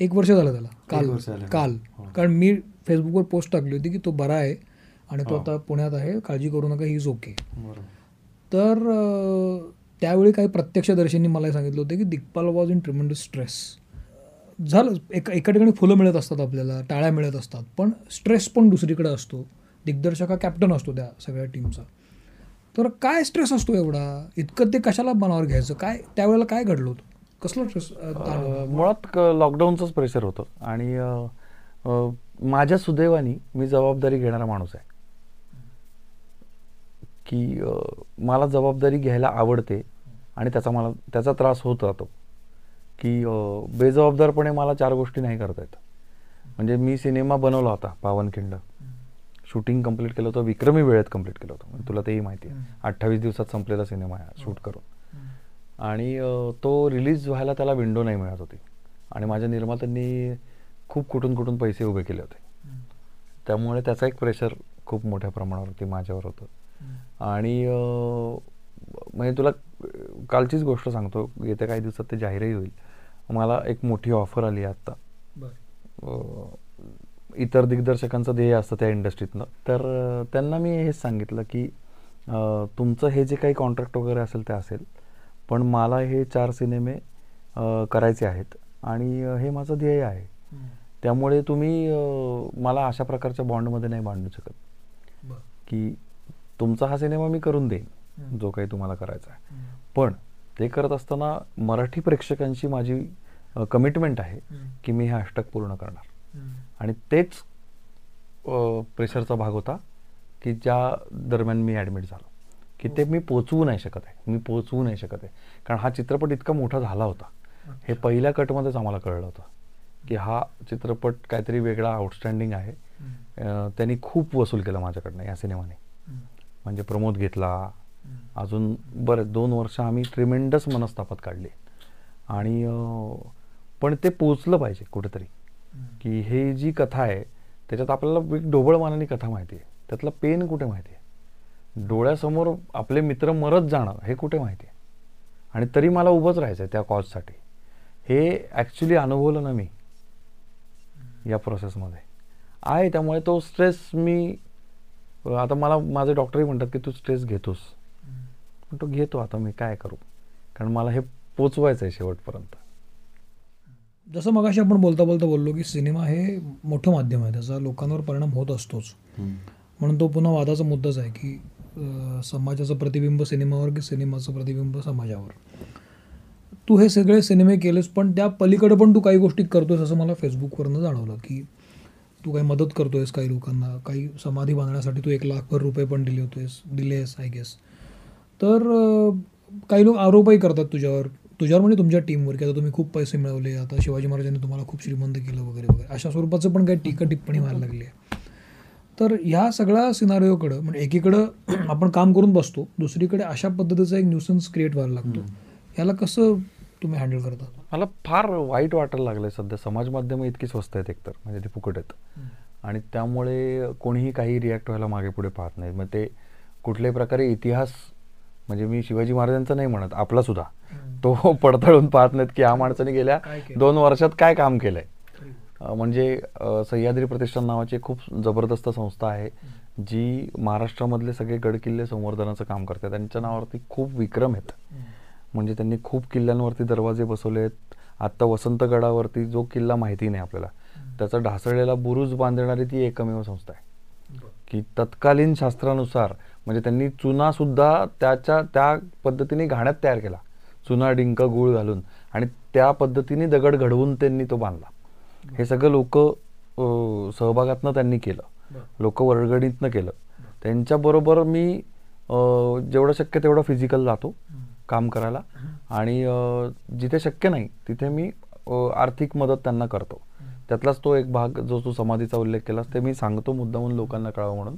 एक वर्ष झालं त्याला. काल. काल.
हो.
कारण मी फेसबुकवर पोस्ट टाकली होती की तो बरा आहे आणि तो
हो.
आता पुण्यात आहे. काळजी करू नका ही इज ओके. तर त्यावेळी काही प्रत्यक्षदर्शींनी मला सांगितलं होतं की Digpal was in tremendous stress झालं एका एका ठिकाणी फुलं मिळत असतात आपल्याला टाळ्या मिळत असतात पण स्ट्रेस पण दुसरीकडे असतो. दिग्दर्शक हा कॅप्टन असतो त्या सगळ्या टीमचा तर काय स्ट्रेस असतो एवढा? इतकं ते कशाला मनावर घ्यायचं? काय त्यावेळेला काय घडलं होतं? कसलं
मुळात लॉकडाऊनचंच प्रेशर होतं. आणि माझ्या सुदैवानी मी जबाबदारी घेणारा माणूस आहे. की मला जबाबदारी घ्यायला आवडते आणि त्याचा मला त्याचा त्रास होत राहतो. की बेजबाबदारपणे मला चार गोष्टी नाही करता येत. म्हणजे मी सिनेमा बनवला होता पावनखिंड शूटिंग कंप्लीट केलं होतं विक्रमी वेळेत कंप्लीट केलं होतं. तुला तेही माहिती आहे. अठ्ठावीस दिवसात संपलेला सिनेमा आहे शूट करून. आणि तो रिलीज व्हायला त्याला विंडो नाही मिळत होती. आणि माझ्या निर्मात्यांनी खूप कुठून कुठून पैसे उभे केले होते. त्यामुळे त्याचा एक प्रेशर खूप मोठ्या प्रमाणावरती माझ्यावर होतं. आणि म्हणजे तुला कालचीच गोष्ट सांगतो. येत्या काही दिवसात ते जाहीरही होईल. मला एक मोठी ऑफर आली आहे आत्ता. इतर दिग्दर्शकांचं ध्येय असतं त्या इंडस्ट्रीतनं तर त्यांना मी हेच सांगितलं की तुमचं हे जे काही कॉन्ट्रॅक्ट वगैरे असेल ते असेल. पण मला हे चार सिनेमे करायचे आहेत आणि हे माझं ध्येय आहे. त्यामुळे तुम्ही मला अशा प्रकारच्या बॉन्डमध्ये नाही बांधू शकत. की तुमचा हा सिनेमा मी करून देईन जो काही तुम्हाला करायचा आहे. पण ते करत असताना मराठी प्रेक्षकांशी माझी कमिटमेंट आहे की मी हे अष्टक पूर्ण करणार. आणि तेच प्रेशरचा भाग होता की ज्या दरम्यान मी ॲडमिट झालो. की ते मी पोचवू नाही शकत आहे. मी पोचवू नाही शकत आहे. कारण हा चित्रपट इतका मोठा झाला होता. हे पहिल्या कटमध्येच आम्हाला कळलं होतं की हा चित्रपट काहीतरी वेगळा आउटस्टँडिंग आहे. त्यांनी खूप वसूल केला माझ्याकडनं या सिनेमाने. म्हणजे प्रमोद घेतला. अजून बरेच दोन वर्ष आम्ही ट्रिमेंडस मनस्तापात काढली. आणि पण ते पोचलं पाहिजे कुठेतरी. की हे जी कथा आहे त्याच्यात आपल्याला एक ढोबळ मानाने कथा माहिती आहे. त्यातलं पेन कुठे माहिती आहे? डोळ्यासमोर आपले मित्र मरत जाणं हे कुठे माहिती आहे? आणि तरी मला उभंच राहायचं आहे त्या कॉजसाठी. हे ॲक्च्युली अनुभवलं ना मी. या प्रोसेसमध्ये आहे त्यामुळे तो स्ट्रेस मी आता मला माझे डॉक्टरही म्हणतात की तू स्ट्रेस घेतोस. पण तो घेतो आता मी काय करू? कारण मला हे पोचवायचं आहे शेवटपर्यंत.
जसं मगाशी आपण बोलता बोलता बोललो की सिनेमा हे मोठं माध्यम आहे. त्याचा लोकांवर परिणाम होत असतोच. म्हणून तो पुन्हा वादाचा मुद्दाच आहे की समाजाचं प्रतिबिंब सिनेमावर की सिनेमाचं प्रतिबिंब समाजावर? तू हे सगळे सिनेमे केलेस पण त्या पलीकडे पण तू काही गोष्टी करतोयस असं मला फेसबुकवरनं जाणवलं की तू काही मदत करतोयस काही लोकांना काही समाधी बांधण्यासाठी तू एक लाखभर रुपये पण दिले होतेस दिले आहेस आय गेस तर काही लोक आरोपही करतात तुझ्यावर तुझ्यावर म्हणजे तुमच्या टीमवर की आता तुम्ही खूप पैसे मिळवले आता शिवाजी महाराजांनी तुम्हाला खूप श्रीमंत केलं वगैरे वगैरे. अशा स्वरूपाचं पण काही टीका टिप्पणी व्हायला लागली आहे. तर ह्या सगळ्या सिनारिओकडं म्हणजे एकीकडं आपण काम करून बसतो दुसरीकडे अशा पद्धतीचा एक न्यूसन्स क्रिएट व्हायला लागतो. याला कसं तुम्ही हँडल करता?
मला फार वाईट वाटायला लागलंय सध्या. समाज माध्यमं इतकी स्वस्त आहेत एकतर म्हणजे ते फुकट आहेत. आणि त्यामुळे कोणीही काही रिॲक्ट व्हायला मागे पुढे पाहत नाही. मग ते कुठल्याही प्रकारे इतिहास म्हणजे मी शिवाजी महाराजांचा नाही म्हणत आपला सुद्धा. तो पडताळून पाहत नाहीत की या माणसाने गेल्या? दोन वर्षात काय काम केलंय. म्हणजे सह्याद्री प्रतिष्ठान नावाची खूप जबरदस्त संस्था आहे जी महाराष्ट्रामधले सगळे गडकिल्ले संवर्धनाचं काम करते. त्यांच्या नावावरती खूप विक्रम आहेत. म्हणजे त्यांनी खूप किल्ल्यांवरती दरवाजे बसवले आहेत. आत्ता वसंतगडावरती जो किल्ला माहिती नाही आपल्याला त्याचा ढासळलेला बुरुज बांधणारी ती एकमेव संस्था आहे. की तत्कालीन शास्त्रानुसार म्हणजे त्यांनी चुना सुद्धा त्याच्या त्या पद्धतीने घाण्यात तयार केला. चुना डिंक गुळ घालून आणि त्या पद्धतीने दगड घडवून त्यांनी तो बांधला. हे सगळं लोक सहभागातनं त्यांनी केलं. लोक वर्गणीतनं केलं. त्यांच्याबरोबर मी जेवढं शक्य तेवढं फिजिकल जातो काम करायला. आणि जिथे शक्य नाही तिथे मी आर्थिक मदत त्यांना करतो. त्यातलाच तो एक भाग जो तू समाधीचा उल्लेख केलास ते मी सांगतो मुद्दामून लोकांना कळावं म्हणून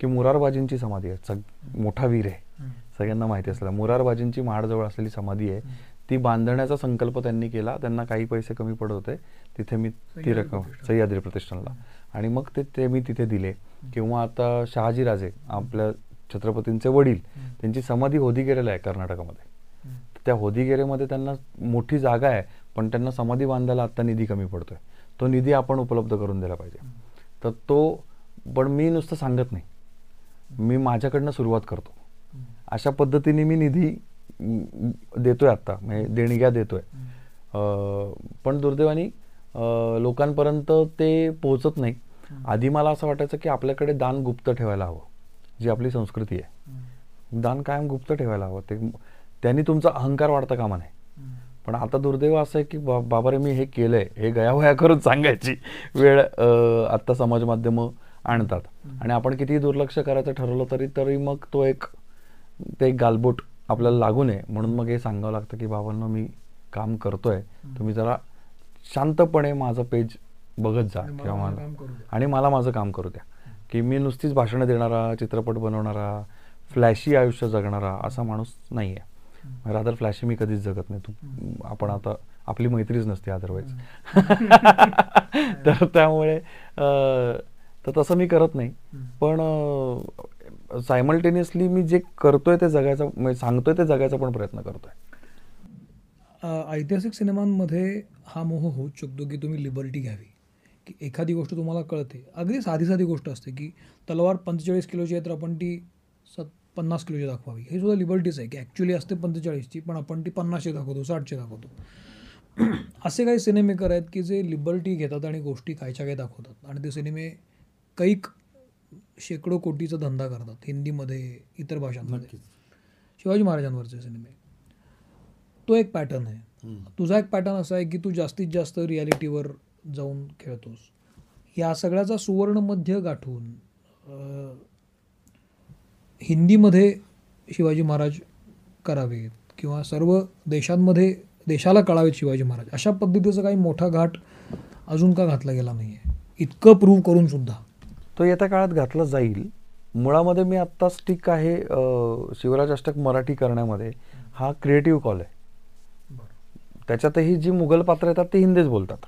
की मुरारबाजींची समाधी आहे. सग मोठा वीर आहे. सगळ्यांना माहिती असलेला. मुरारबाजींची महाडजवळ असलेली समाधी आहे. ती बांधण्याचा संकल्प त्यांनी केला. त्यांना काही पैसे कमी पडत होते. तिथे मी ती रक्कम. सह्याद्री प्रतिष्ठानला. आणि मग ते ते मी तिथे दिले. किंवा आता शहाजीराजे आपल्या छत्रपतींचे वडील त्यांची समाधी होदिगेरेला आहे कर्नाटकामध्ये. तर त्या होदिगेरेमध्ये त्यांना मोठी जागा आहे पण त्यांना समाधी बांधायला आत्ता निधी कमी पडतोय. तो निधी आपण उपलब्ध करून दिला पाहिजे. तर तो पण मी नुसतं सांगत नाही. मी माझ्याकडनं सुरुवात करतो. अशा पद्धतीने मी निधी देतोय आत्ता म्हणजे देणग्या देतोय. पण दुर्दैवानी लोकांपर्यंत ते पोहोचत नाही. आधी मला असं वाटायचं की आपल्याकडे दान गुप्त ठेवायला हवं जी आपली संस्कृती आहे. दान कायम गुप्त ठेवायला हवं. ते त्यांनी तुमचा अहंकार वाढता कामा नाही पण आता दुर्दैव असं आहे की बा बाबा रे मी हे केलंय हे गयावया करून सांगायची वेळ आत्ता समाज माध्यमं आणतात. आणि आपण किती दुर्लक्ष करायचं ठरवलं तरी तरी मग तो एक ते एक गालबोट आपल्याला लागू नये. म्हणून मग हे सांगावं लागतं की बाबांनो मी काम करतोय. तुम्ही जरा शांतपणे माझं पेज बघत जा किंवा मला-. आणि मला माझं काम करू द्या. की मी नुसतीच भाषणं देणारा चित्रपट बनवणारा फ्लॅशी आयुष्य जगणारा असा माणूस नाही आहे रादर फ्लॅशी मी कधीच जगत नाही. तू आपण आता आपली मैत्रीच नसते अदरवाईज तर त्यामुळे तर तसं मी करत नाही. पण सायमल्टेनियसली मी जे करतोय ते जगायचा म्हणजे सांगतोय ते जगायचा पण प्रयत्न करतोय.
ऐतिहासिक सिनेमांमध्ये हा मोह होऊच शकतो की तुम्ही लिबर्टी घ्यावी. की एखादी गोष्ट तुम्हाला कळते. अगदी साधी साधी गोष्ट असते की तलवार पंचेचाळीस किलोची आहे तर आपण ती सत पन्नास किलोची दाखवावी. हे सुद्धा लिबर्टीच आहे की ॲक्च्युली असते पंचेचाळीसची पण आपण ती पन्नासची दाखवतो साठची दाखवतो. असे काही सिनेमेकर आहेत की जे लिबर्टी घेतात आणि गोष्टी कायच्या काय दाखवतात. आणि ते सिनेमे कैक शेकडो कोटीचा धंदा करतात. हिंदीमध्ये इतर भाषांमध्ये. शिवाजी महाराजांवरचे सिनेमे. तो एक पॅटर्न आहे. तुझा एक पॅटर्न असा आहे की तू जास्तीत जास्त रियालिटीवर जाऊन खेळतोस. या सगळ्याचा सुवर्ण मध्य गाठून हिंदीमध्ये शिवाजी महाराज करावेत किंवा सर्व देशांमध्ये देशाला कळावेत शिवाजी महाराज. अशा पद्धतीचा काही मोठा घाट अजून का घातला गेला नाही आहे इतकं प्रूव्ह करून सुद्धा.
तो येत्या काळात घातला जाईल. मुळामध्ये मी आत्ताच ठीक आहे शिवराज अष्टक मराठी करण्यामध्ये हा क्रिएटिव्ह कॉल आहे. त्याच्यातही जी मुघल पात्र येतात ते हिंदीच बोलतात.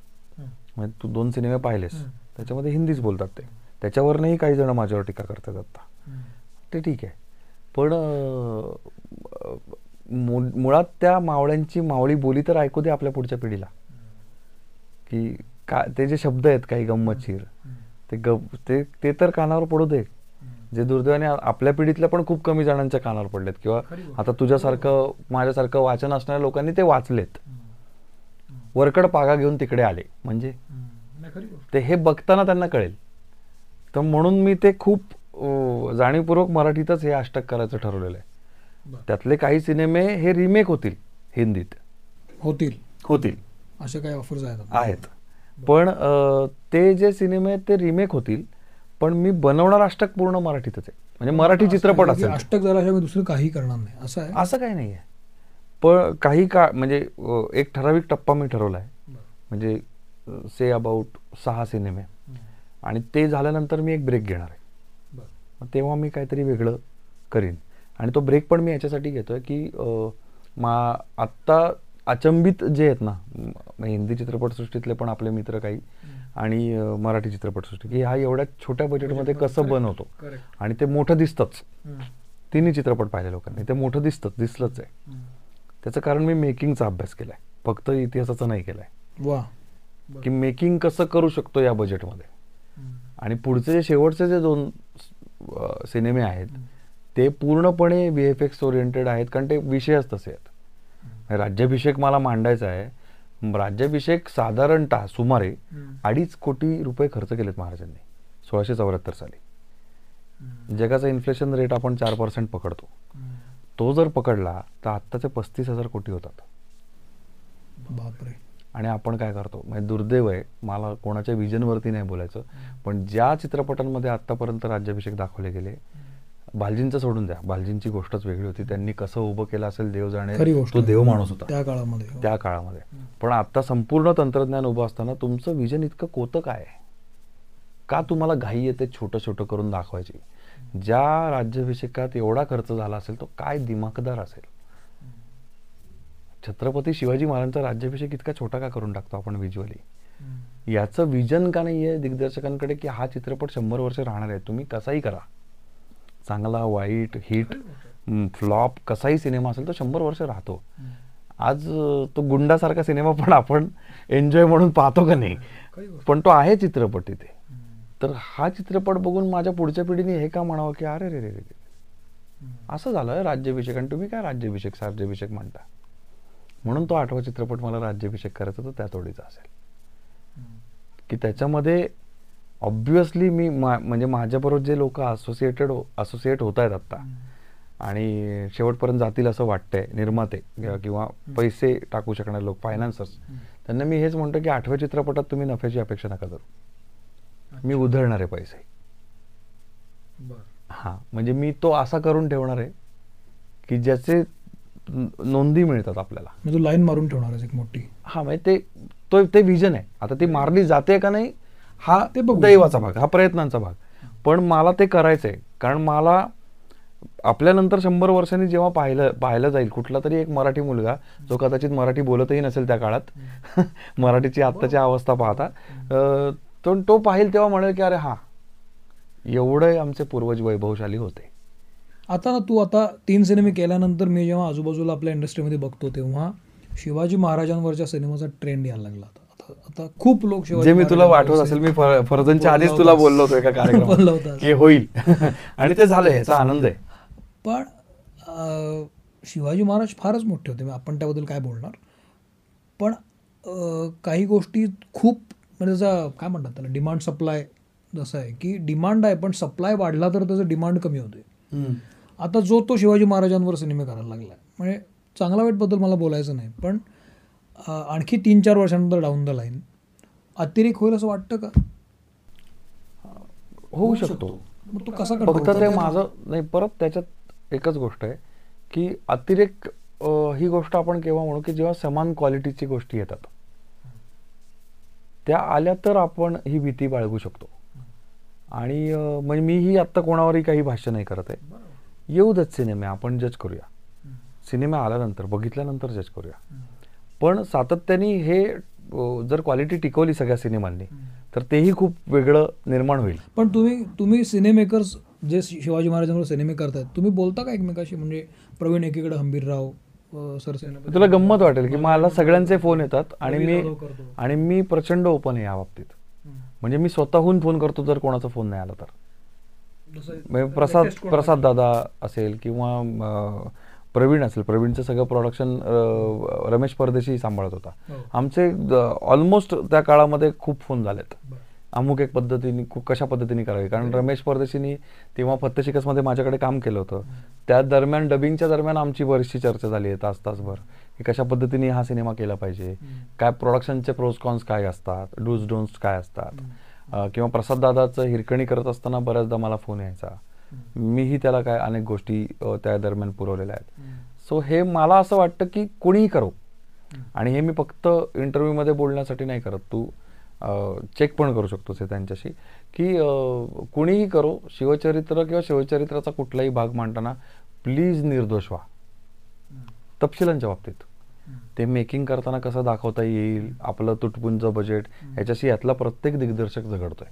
म्हणजे तू दोन सिनेमे पाहिलेस त्याच्यामध्ये हिंदीच बोलतात ते. त्याच्यावरनंही काही जण माझ्यावर टीका करतात आता. ते ठीक आहे. पण मुळात त्या मावळ्यांची मावळी बोली तर ऐकू दे आपल्या पुढच्या पिढीला. की का ते जे शब्द आहेत काही गंमतशीर ते ग ते ते तर कानावर पडू दे. जे दुर्दैवाने आपल्या पिढीतल्या पण खूप कमी जणांच्या कानावर पडलेत. किंवा. आता तुझ्यासारखं माझ्यासारखं वाचन असणाऱ्या लोकांनी ते वाचलेत. वरकड पागा घेऊन तिकडे आले. म्हणजे? ते हे बघताना त्यांना कळेल. तर म्हणून मी ते खूप जाणीवपूर्वक मराठीतच हे अष्टक करायचं ठरवलेलं आहे. त्यातले काही सिनेमे हे रिमेक होतील हिंदीत.
होतील.
होतील.
असे काही ऑफर्स आहेत?
आहेत. पण ते जे सिनेमे आहेत ते रिमेक होतील पण मी बनवणार अष्टक पूर्ण मराठीतच आहे. म्हणजे मराठी चित्रपट असेल
अष्टक झाल्याशिवाय मी दुसरं काही करणार नाही. असं आहे?
असं काही नाही आहे पण काही काळ म्हणजे एक ठराविक टप्पा मी ठरवला आहे म्हणजे से अबाउट सहा सिनेमे. आणि ते झाल्यानंतर मी एक ब्रेक घेणार आहे. तेव्हा मी काहीतरी वेगळं करीन. आणि तो ब्रेक पण मी याच्यासाठी घेतोय की मा आत्ता अचंबित जे आहेत ना हिंदी चित्रपटसृष्टीतले पण आपले मित्र काही आणि मराठी चित्रपटसृष्टी की हा एवढ्या छोट्या बजेटमध्ये कसं बनवतो. आणि ते मोठं दिसतंच. तिन्ही चित्रपट पाहिले लोकांनी. ते मोठं दिसतं दिसलंच आहे. त्याचं कारण मी मेकिंगचा अभ्यास केलाय. फक्त इतिहासाचा नाही केलाय.
वा.
की मेकिंग कसं करू शकतो या बजेटमध्ये आणि पुढचे जे शेवटचे जे दोन सिनेमे आहेत ते पूर्णपणे व्ही एफ एक्स ओरिएंटेड आहेत कारण ते विषयच तसे आहेत. राज्याभिषेक मला मांडायचा आहे. राज्याभिषेक साधारणतः सुमारे अडीच कोटी रुपये खर्च केलेत महाराजांनी. सोळाशे चौऱ्याहत्तर साली. जगाचा इन्फ्लेशन रेट आपण चार पर्सेंट पकडतो. तो जर पकडला तर आत्ताचे पस्तीस हजार कोटी होतात.
बापरे.
आणि आपण काय करतो? म्हणजे दुर्दैव आहे मला कोणाच्या विजनवरती नाही बोलायचं पण ज्या चित्रपटांमध्ये आत्तापर्यंत राज्याभिषेक दाखवले गेले बालजींचं सोडून द्या. बालजींची गोष्टच वेगळी होती. त्यांनी कसं उभं केलं असेल देव जाणे तो. देव माणूस होता.
त्या काळामध्ये हो.
त्या काळामध्ये. पण आता संपूर्ण तंत्रज्ञान उभं असताना तुमचं विजन इतकं कोतं काय आहे. का तुम्हाला घाई येते छोटं छोटं करून दाखवायची? ज्या राज्याभिषेकात एवढा खर्च झाला असेल तो काय दिमागदार असेल? छत्रपती शिवाजी महाराजांचा राज्याभिषेक इतका छोटा का करून टाकतो आपण व्हिज्युअली याचं विजन का नाही आहे दिग्दर्शकांकडे की हा चित्रपट शंभर वर्ष राहणार आहे? तुम्ही कसाही करा. चांगला वाईट हिट फ्लॉप कसाही सिनेमा असेल तो शंभर वर्ष राहतो. आज तो गुंडासारखा सिनेमा पण आपण एन्जॉय म्हणून पाहतो का नाही. पण तो आहे चित्रपट तिथे तर हा चित्रपट बघून माझ्या पुढच्या पिढीने हे का म्हणावं की अरे रे रे रे. असं झालं राज्याभिषेक. आणि तुम्ही काय राज्याभिषेक राज्याभिषेक म्हणता? म्हणून तो आठवा चित्रपट मला राज्याभिषेक करायचा तर त्या तोडीचा असेल. की त्याच्यामध्ये ऑब्विसली मी मा म्हणजे माझ्याबरोबर जे लोक असोसिएटेड असोसिएट होत आहेत आत्ता आणि शेवटपर्यंत जातील असं वाटतंय निर्माते किंवा- किंवा पैसे टाकू शकणारे लोक फायनान्सर्स त्यांना मी हेच म्हणतो की आठव्या चित्रपटात तुम्ही नफ्याची अपेक्षा नका करू. मी उधळणार आहे पैसे. हां म्हणजे मी तो असा करून ठेवणार आहे की ज्याचे नोंदी मिळतात आपल्याला.
मी तू लाईन मारून ठेवणार आहेस एक मोठी.
हा म्हणजे ते तो ते विजन आहे. आता ती मारली जाते का नाही हा
ते बघू.
दैवाचा भाग हा प्रयत्नांचा भाग. पण मला ते करायचंय कारण मला आपल्यानंतर शंभर वर्षांनी जेव्हा पाहिलं पाहिलं जाईल कुठला तरी एक मराठी मुलगा जो कदाचित मराठी बोलतही नसेल त्या काळात मराठीची आत्ताची अवस्था पाहता तो तो पाहिल तेव्हा म्हणेल की अरे हा एवढे आमचे पूर्वज वैभवशाली होते.
आता ना तू आता तीन सिनेमे केल्यानंतर मी जेव्हा आजूबाजूला आपल्या इंडस्ट्रीमध्ये बघतो तेव्हा शिवाजी महाराजांवरच्या सिनेमाचा ट्रेंड यायला लागला आता. आता खूप लोक शिवाजी
जे मी तुला वाटवत असेल मी फर- फर्जनच्या आधीच तुला. बोललो होतो एका
बोलला
कार्यक्रमात. की होईल. आणि ते झालं याचा आनंद आहे.
पण शिवाजी महाराज फारच मोठे होते. आपण त्याबद्दल काय बोलणार? पण काही गोष्टी खूप म्हणजे त्याचा काय म्हणतात त्याला डिमांड सप्लाय जसं आहे की डिमांड आहे पण सप्लाय वाढला तर त्याचं डिमांड कमी होते आता जो तो शिवाजी महाराजांवर सिनेमे करायला लागला म्हणजे चांगला वाईटबद्दल मला बोलायचं नाही पण आणखी तीन चार वर्षानंतर डाऊन द लाईन अतिरेक होईल असं वाटतं का?
होऊ शकतो.
मग तो कसा
फक्त ते? माझं नाही परत त्याच्यात एकच गोष्ट आहे की अतिरेक ही गोष्ट आपण केव्हा म्हणू की जेव्हा समान क्वालिटीची गोष्टी येतात. त्या आल्या तर आपण ही भीती बाळगू शकतो. आणि म्हणजे मीही आत्ता कोणावरही काही भाष्य नाही करत आहे. येऊ देत सिनेमे आपण जज करूया. सिनेमा आल्यानंतर बघितल्यानंतर जज करूया. पण सातत्याने हे जर क्वालिटी टिकवली सगळ्या सिनेमांनी तर तेही खूप वेगळं निर्माण होईल.
पण तुम्ही तुम्ही सिनेमेकर्स जे शिवाजी महाराजांवर सिनेमे करतात तुम्ही बोलता का एकमेकाशी? म्हणजे प्रवीण एकीकडे हंबीरराव अ, सरसेनापती
तुला गंमत वाटेल की मला सगळ्यांचे फोन येतात आणि मी. आणि मी प्रचंड ओपन आहे या बाबतीत. म्हणजे मी स्वतःहून फोन करतो जर कोणाचा फोन नाही आला तर म्हणजे प्रसाद प्रसाद दादा असेल किंवा प्रवीण असेल प्रवीणचं सगळं प्रोडक्शन रमेश परदेशी सांभाळत होता
हो.
आमचे ऑलमोस्ट त्या काळामध्ये खूप फोन झालेत. अमुक एक पद्धतीने कशा पद्धतीने करावी? कारण रमेश परदेशीनी तेव्हा फत्त शिकसमध्ये माझ्याकडे काम केलं होतं. त्या दरम्यान डबिंगच्या दरम्यान आमची बरीचशी चर्चा झाली आहे तास तासभर की कशा पद्धतीने हा सिनेमा केला पाहिजे. काय प्रोडक्शनचे प्रोज कॉन्स काय असतात? डूज डोन्स काय असतात? किंवा प्रसाद दादाचं हिरकणी करत असताना बऱ्याचदा मला फोन यायचा. मीही त्याला काय अनेक गोष्टी त्या दरम्यान पुरवलेल्या आहेत. सो हे मला असं वाटतं की कोणीही करो. आणि हे मी फक्त इंटरव्ह्यूमध्ये बोलण्यासाठी नाही करत. तू चेक पण करू शकतोस हे त्यांच्याशी की कुणीही करो शिवचरित्र किंवा शिवचरित्राचा कुठलाही भाग मांडताना प्लीज निर्दोष व्हा. तपशिलांच्या बाबतीत. ते मेकिंग करताना कसं दाखवता येईल आपलं तुटपुंज बजेट याच्याशी यातला प्रत्येक दिग्दर्शक झगडतोय.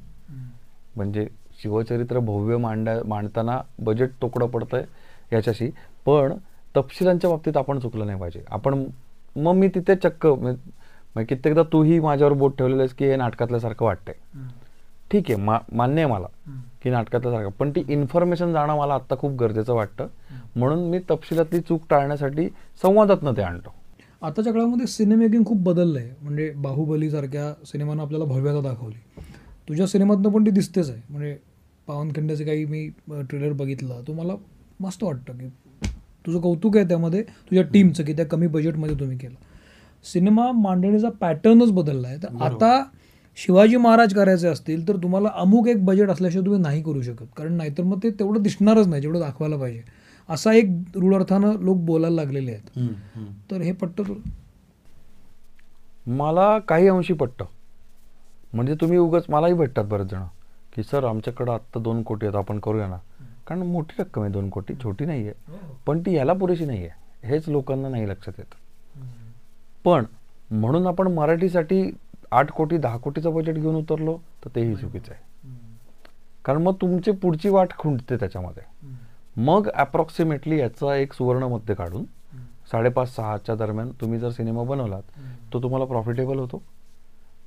म्हणजे शिवचरित्र भव्य मांडा मांडताना बजेट तोकडं पडतंय याच्याशी पण तपशिलांच्या बाबतीत आपण चुकलं नाही पाहिजे. आपण मग मी तिथे चक्क म्हणजे म्हणजे कित्येकदा तूही माझ्यावर बोट ठेवलेलं आहेस की हे नाटकातल्यासारखं वाटतंय. ठीक आहे मा मान्य आहे मला. की नाटकातल्यासारखं. पण ती इन्फॉर्मेशन जाणं मला आत्ता खूप गरजेचं वाटतं. म्हणून मी तपशिलातली चूक टाळण्यासाठी संवादातनं ते आणतो.
आताच्या काळामध्ये सिनेमेकिंग खूप बदललं आहे म्हणजे बाहुबलीसारख्या सिनेमानं आपल्याला भव्यता दाखवली. तुझ्या सिनेमातनं पण ती दिसतेच आहे. म्हणजे पावनखिंडाचे काही मी ट्रेलर बघितला तो मला मस्त वाटतं की तुझं कौतुक आहे त्यामध्ये तुझ्या टीमचं की त्या कमी बजेटमध्ये तुम्ही केलं. सिनेमा मांडणीचा पॅटर्नच बदलला आहे तर आता शिवाजी महाराज करायचे असतील तर तुम्हाला अमुक एक बजेट असल्याशिवाय तुम्ही नाही करू शकत. कारण नाहीतर मग ते तेवढं दिसणारच नाही जेवढं दाखवायला पाहिजे. असा एक रूढ अर्थानं लोक बोलायला लागलेले आहेत. तर हे पट्ट
मला काही अंशी पटतं म्हणजे तुम्ही उगाच मलाही भेटतात बरेच जण. की सर आमच्याकडं आत्ता दोन कोटी आहेत आपण करूया ना. कारण मोठी रक्कम आहे दोन कोटी. छोटी नाही आहे पण ती याला पुरेशी नाही आहे हेच लोकांना नाही लक्षात येत. पण म्हणून आपण मराठीसाठी आठ कोटी दहा कोटीचं बजेट घेऊन उतरलो तर तेही चुकीचं आहे. कारण मग तुमची पुढची वाट खुंटते त्याच्यामध्ये. मग अप्रॉक्सिमेटली याचा एक सुवर्ण मध्य काढून साडेपाच सहाच्या दरम्यान तुम्ही जर सिनेमा बनवलात तो तुम्हाला प्रॉफिटेबल होतो.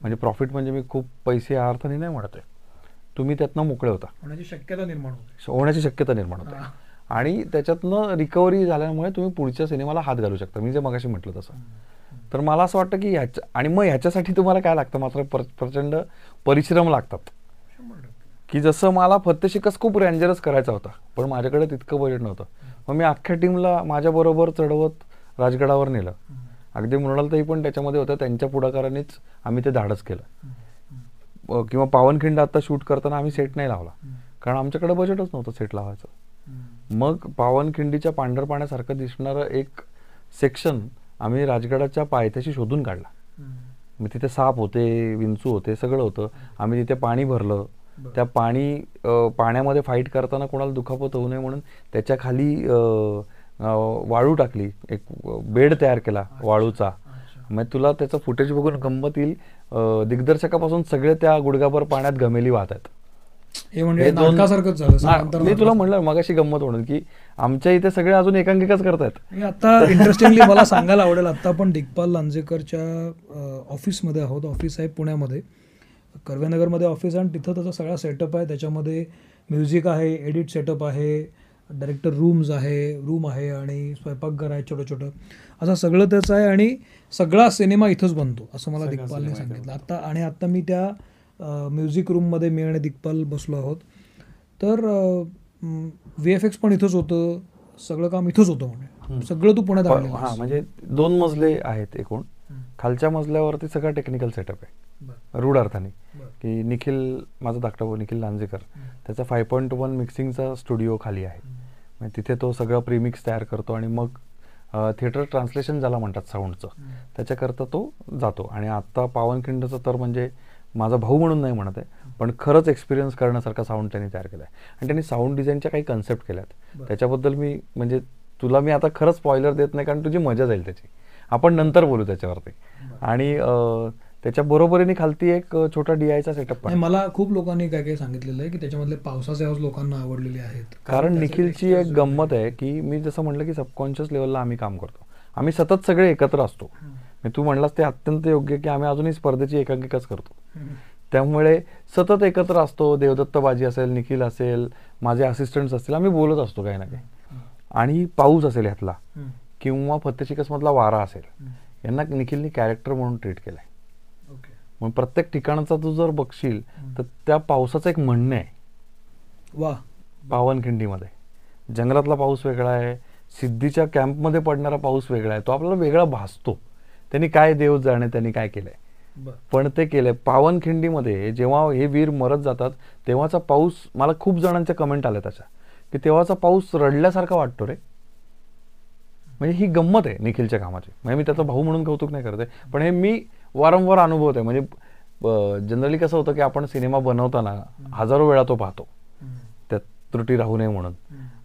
म्हणजे प्रॉफिट म्हणजे मी खूप पैसे या अर्थाने नाही म्हणत आहे. तुम्ही त्यातनं मोकळे होता.
होण्याची शक्यता निर्माण होते.
होण्याची शक्यता निर्माण होते. आणि त्याच्यातनं रिकव्हरी झाल्यामुळे तुम्ही पुढच्या सिनेमाला हात घालू शकता. मी जे मगाशी म्हटलं तसं. तर मला असं वाटतं की ह्याच्या आणि मग ह्याच्यासाठी तुम्हाला काय लागतं? मात्र प्र- प्रचंड परिश्रम लागतात. की जसं मला फत्ते शिकस खूप रेंजरस करायचा होता पण माझ्याकडे तितकं बजेट नव्हतं. मग मी अख्ख्या टीमला माझ्याबरोबर चढवत राजगडावर नेलं. अगदी मृणालताई पण त्याच्यामध्ये होत्या. त्यांच्या पुढाकारानेच आम्ही ते धाडस केलं. किंवा पावनखिंड आता शूट करताना आम्ही सेट नाही लावला. कारण आमच्याकडे बजेटच नव्हतं सेट लावायचं. मग पावनखिंडीच्या पांढर पाण्यासारखं दिसणारं एक सेक्शन आम्ही राजगडाच्या पायथ्याशी शोधून काढला. मग तिथे साप होते विंचू होते सगळं होतं. आम्ही तिथे पाणी भरलं. त्या पाणी पाण्यामध्ये फाईट करताना कोणाला दुखापत होऊ नये म्हणून त्याच्याखाली वाळू टाकली. एक बेड तयार केला वाळूचा. मग तुला त्याचं फुटेज बघून गंमत येईल. दिग्दर्शकापासून सगळे त्या गुडघाभर पाण्यात घमेली वाहत आहेत.
हे म्हणजे नाटकासारखंच झालं
मी तुला. म्हणलं मगाशी गंमत म्हणून की आमच्या इथे सगळे अजून एकांकिकाच करतायत.
मी आता इंटरेस्टिंगली मला सांगायला आवडेल आता आपण दिग्पाल लांजेकरच्या ऑफिसमध्ये आहोत ऑफिस आहे पुण्यामध्ये. कर्वेनगरमध्ये ऑफिस आहे आणि तिथं त्याचा सगळा सेटअप आहे. त्याच्यामध्ये म्युझिक आहे एडिट सेटअप आहे डायरेक्टर रूम्स आहे रूम आहे आणि स्वयंपाकघर आहे छोटं छोटं असं सगळं त्याचं आहे आणि सगळा सिनेमा इथंच बनतो असं मला दिग्पालने सांगितलं. आता आणि आता मी त्या म्युझिक रूममध्ये मी आणि दिग्पाल बसलो आहोत तर व्ही एफ एक्स पण इथंच होतं सगळं काम इथंच होतं म्हणे सगळं तू पुण्यात
हा. म्हणजे दोन मजले आहेत एकूण. खालच्या मजल्यावरती सगळं टेक्निकल सेटअप आहे रूढ अर्थाने. की निखिल माझा धाकटा भाऊ निखिल लांजेकर. त्याचा फाय पॉईंट वन मिक्सिंगचा स्टुडिओ खाली आहे. म्हणजे तिथे तो सगळं प्रीमिक्स तयार करतो आणि मग थिएटर ट्रान्सलेशन ज्याला म्हणतात साऊंडचं. त्याच्याकरता तो जातो आणि आत्ता पावनखिंडचं तर म्हणजे माझा भाऊ म्हणून नाही म्हणत आहे पण खरंच एक्सपिरियन्स करण्यासारखा साऊंड त्यांनी तयार केला आहे आणि त्यांनी साऊंड डिझाईनच्या काही कन्सेप्ट केल्यात. त्याच्याबद्दल मी म्हणजे तुला मी आता खरंच स्पॉइलर देत नाही कारण तुझी मजा जाईल त्याची. आपण नंतर बोलू त्याच्यावरती. आणि त्याच्या बरोबरीने खालती एक छोटा डीआयचा सेटअप पण.
मला खूप लोकांनी काय काय सांगितलेलं आहे की त्याच्यामधले पावसाचे आवाज लोकांना आवडलेले आहेत.
कारण निखिलची एक गंमत आहे. की मी जसं म्हटलं की सबकॉन्शियस लेवलला आम्ही काम करतो. आम्ही सतत सगळे एकत्र असतो. तू म्हणलास ते अत्यंत योग्य की आम्ही अजूनही स्पर्धेची एकांकिकाच करतो. त्यामुळे सतत एकत्र असतो देवदत्त बाजी असेल निखिल असेल माझे असिस्टंट्स असतील आम्ही बोलत असतो काही ना काही. आणि पाऊस असेल ह्यातला. किंवा फत्तेशिकसमधला वारा असेल. यांना निखिलनी कॅरेक्टर म्हणून ट्रीट केलंय. मग प्रत्येक ठिकाणचा तू जर बघशील. तर त्या पावसाचं एक म्हणणं आहे.
वा.
पावनखिंडीमध्ये. जंगलातला पाऊस वेगळा आहे सिद्धीच्या कॅम्पमध्ये पडणारा पाऊस वेगळा आहे तो आपल्याला वेगळा भासतो. त्यांनी काय देव जाणे त्यांनी काय केलंय? पण ते केलंय. पावनखिंडीमध्ये जेव्हा हे वीर मरत जातात तेव्हाचा पाऊस मला खूप जणांच्या कमेंट आल्या त्याच्या की तेव्हाचा पाऊस रडल्यासारखा वाटतो रे. म्हणजे ही गंमत आहे निखिलच्या कामाची. म्हणजे मी त्याचा भाऊ म्हणून कौतुक नाही करते पण हे मी वारंवार अनुभवत आहे. म्हणजे जनरली कसं होतं की आपण सिनेमा बनवताना हजारो वेळा तो पाहतो. त्यात त्रुटी राहू नये म्हणून.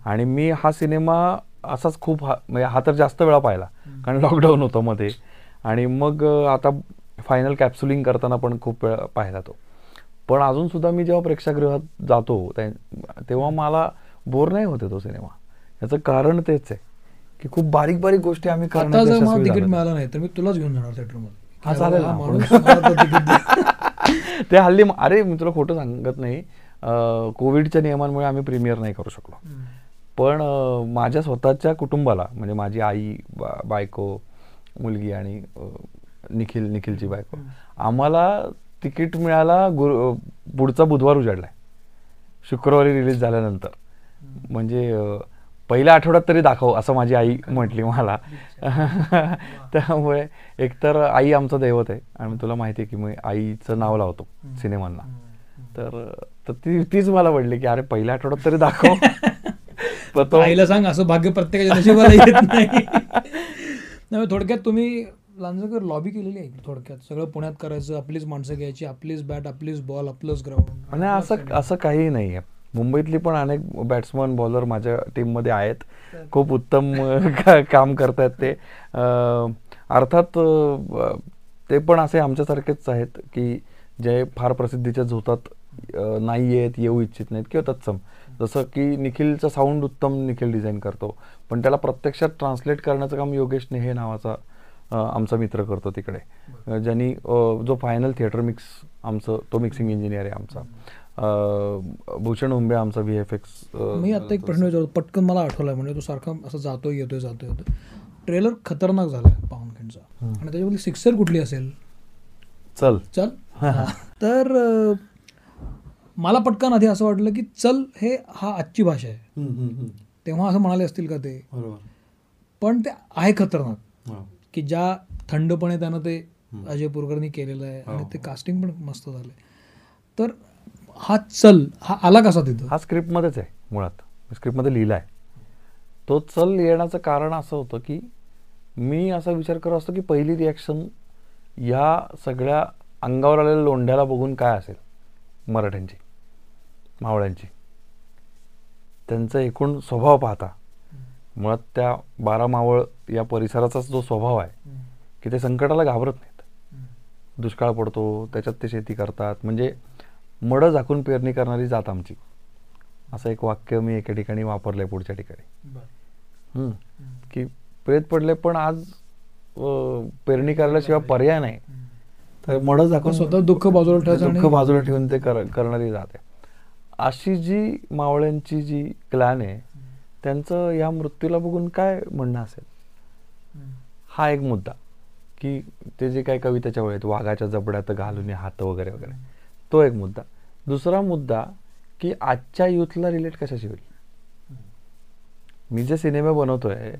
आणि मी हा सिनेमा असाच खूप हा म्हणजे हा तर जास्त वेळा पाहिला. कारण लॉकडाऊन होतं मध्ये. आणि मग आता फायनल कॅप्सुलिंग करताना पण खूप वेळा पाहिला तो पण अजून सुद्धा मी जेव्हा प्रेक्षागृहात जातो तेव्हा मला बोर नाही होते तो सिनेमा याचं कारण तेच आहे की खूप बारीक बारीक गोष्टी आम्ही
तिकीट. मिळालं नाही तर मी तुलाच घेऊन जाणार थिएटरमध्ये
हा. ते हल्ली अरे मी तुला खोटं सांगत नाही कोविडच्या नियमांमुळे आम्ही प्रीमियर नाही करू शकलो. पण माझ्या स्वतःच्या कुटुंबाला म्हणजे माझी आई बायको मुलगी आणि निखिल निखिलची बायको. आम्हाला तिकीट मिळाला गुरु पुढचा बुधवार उजाडलाय. शुक्रवारी रिलीज झाल्यानंतर. म्हणजे पहिल्या आठवड्यात तरी दाखव असं माझी आई म्हटली मला. त्यामुळे एकतर आई आमचं दैवत आहे आणि तुला माहिती आहे की मी आईचं नाव लावतो सिनेमांना. तर ती तीच मला वाटली की अरे पहिल्या आठवड्यात तरी दाखव.
आईला सांग असं भाग्य प्रत्येकाच्या नशिबाला येत नाही थोडक्यात तुम्ही लांजकर लॉबी केलेली आहे थोडक्यात? सगळं पुण्यात करायचं आपलीच माणसं घ्यायची आपलीच बॅट आपलीच बॉल आपलंच ग्राउंड
आणि असं असं काही नाही आहे मुंबईतली पण अनेक बॅट्समन बॉलर माझ्या टीममध्ये आहेत. खूप उत्तम का- काम करतायत ते. अर्थात ते पण असे आमच्यासारखेच आहेत की जे फार प्रसिद्धीच्या झोतात नाही आहेत येऊ इच्छित नाहीत किंवा तत्सम. जसं की निखिलचा साऊंड उत्तम निखिल डिझाईन करतो. पण त्याला प्रत्यक्षात ट्रान्सलेट करण्याचं काम योगेश नेहे नावाचा आमचा मित्र करतो तिकडे. ज्यांनी जो फायनल थिएटर मिक्स आमचं तो मिक्सिंग इंजिनियर आहे आमचा. भूषण उंबे आमचा व्ही एफ एक्स
मी आता एक प्रश्न विचारतो पटकन मला आठवलाय म्हणजे तो सारखा असं जातोय येतोय जातोय येतोय. ट्रेलर खतरनाक झालाय पावनखिंडचा आणि त्याच्यामध्ये सिक्सर कुठली असेल?
चल.
चल. हा. तर मला पटकन आधी असं वाटलं की चल हे हा आजची भाषा आहे. तेव्हा असं म्हणाले असतील का ते?
बरोबर.
पण ते आहे खतरनाक. की ज्या थंडपणे त्यानं ते अजय पुरकरनी केलेलं आहे आणि ते कास्टिंग पण मस्त झालंय. तर हा चल हा आला कसा तिथं?
हा स्क्रिप्टमध्येच आहे मुळात. स्क्रिप्टमध्ये लिहिला आहे तो चल येण्याचं कारण असं होतं की मी असा विचार करत असतो की पहिली रिॲक्शन या सगळ्या अंगावर आलेल्या लोंढ्याला बघून काय असेल? मराठ्यांची मावळ्यांची. त्यांचा एकूण स्वभाव पाहता. मुळात त्या बारा मावळ या परिसराचाच जो स्वभाव आहे की ते संकटाला घाबरत नाहीत. दुष्काळ पडतो त्याच्यात ते शेती करतात. म्हणजे मडं झाकून पेरणी करणारी जात आमची. असं एक वाक्य मी एका ठिकाणी वापरलंय पुढच्या ठिकाणी. की प्रेत पडले पण आज पेरणी करायल्याशिवाय पर्याय नाही. तर मडं झाकून
स्वतः दुःख बाजूला
दुःख बाजूला ठेवून ते कर- करणारी जात आहे. अशी जी मावळ्यांची जी क्लॅन आहे त्यांचं या मृत्यूला बघून काय म्हणणं असेल? हा एक मुद्दा की ते जे काही कवितेच्या वेळेत वाघाच्या जबड्यात घालून ये हात वगैरे वगैरे तो एक मुद्दा. दुसरा मुद्दा की आजच्या युथला रिलेट कशाशी होईल? मी जे सिनेमे बनवतोय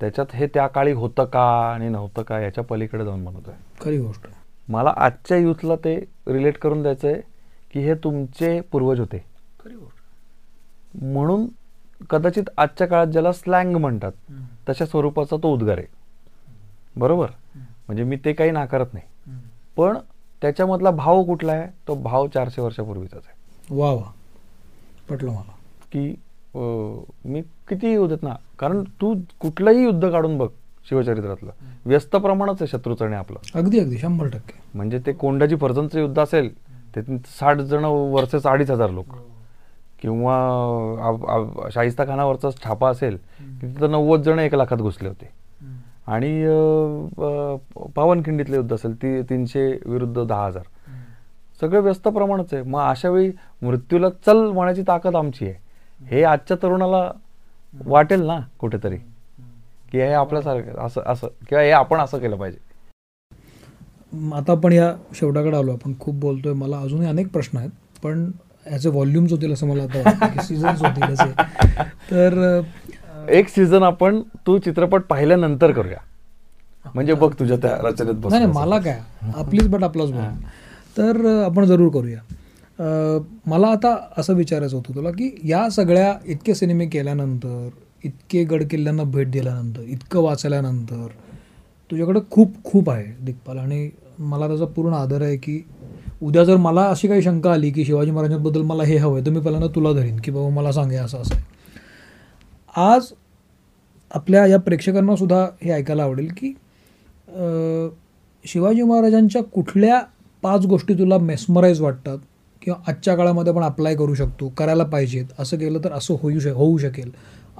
त्याच्यात हे त्या काळी होतं का आणि नव्हतं का याच्या पलीकडे जाऊन बनवतोय.
खरी गोष्ट.
मला आजच्या युथला ते रिलेट करून द्यायचं आहे की हे तुमचे पूर्वज होते. म्हणून कदाचित आजच्या काळात ज्याला स्लँग म्हणतात तशा स्वरूपाचा तो उद्गार आहे. बरोबर? म्हणजे मी ते काही नाकारत नाही. पण त्याच्यामधला भाव कुठला आहे? तो भाव चारशे वर्षापूर्वीचाच आहे.
वा वा. पटलं मला.
की मी किती युद्ध ना कारण तू कुठलंही युद्ध काढून बघ शिवचरित्रातलं. व्यस्त प्रमाणच आहे शत्रूचं आणि आपलं.
अगदी अगदी. शंभर टक्के.
म्हणजे ते कोंडाजी फर्जनचं युद्ध असेल ते साठ जण वर्सेस अडीच हजार लोक. किंवा आ- आ- शाहिस्ता खानावरचा छापा असेल की तिथं नव्वद जण एक लाखात घुसले होते. आणि पावनखिंडीतलं युद्ध असेल ती तीनशे विरुद्ध दहा हजार. सगळं व्यस्त प्रमाणच आहे. मग अशा वेळी मृत्यूला चल म्हणायची ताकद आमची आहे. हे आजच्या तरुणाला वाटेल ना कुठेतरी? की हे आपल्यासारखं असं असं किंवा हे आपण असं केलं पाहिजे.
आता आपण या शेवटाकडे आलो. आपण खूप बोलतोय. मला अजूनही अनेक प्रश्न आहेत. पण ह्याचे व्हॉल्यूम्स होतील असं मला आता सीझन्स होतील असे. तर अं,
एक सीझन आपण तू चित्रपट पाहिल्यानंतर करूया. म्हणजे बघ तुझ्या त्या रचनेत
नाही मला काय? आपलीच बट आपलाच बोल तर अं, आपण जरूर करूया. अं, मला आता असं विचारायचं होतं तुला की या सगळ्या इतके सिनेमे केल्यानंतर इतके गडकिल्ल्यांना भेट दिल्यानंतर इतकं वाचल्यानंतर तुझ्याकडे खूप खूप आहे दिग्पाल. आणि मला त्याचा पूर्ण आदर आहे की उद्या जर मला अशी काही शंका आली की शिवाजी महाराजांबद्दल मला हे हवं आहे तर मी पहिल्यांदा तुला धरीन की बाबा मला सांगे असं असं आहे. आज आपल्या या प्रेक्षकांना सुद्धा हे ऐकायला आवडेल की शिवाजी महाराजांच्या कुठल्या पाच गोष्टी तुला मेस्मराईज वाटतात किंवा आजच्या काळामध्ये आपण अप्लाय करू शकतो करायला पाहिजेत असं केलं तर असं होऊ शक होऊ शकेल.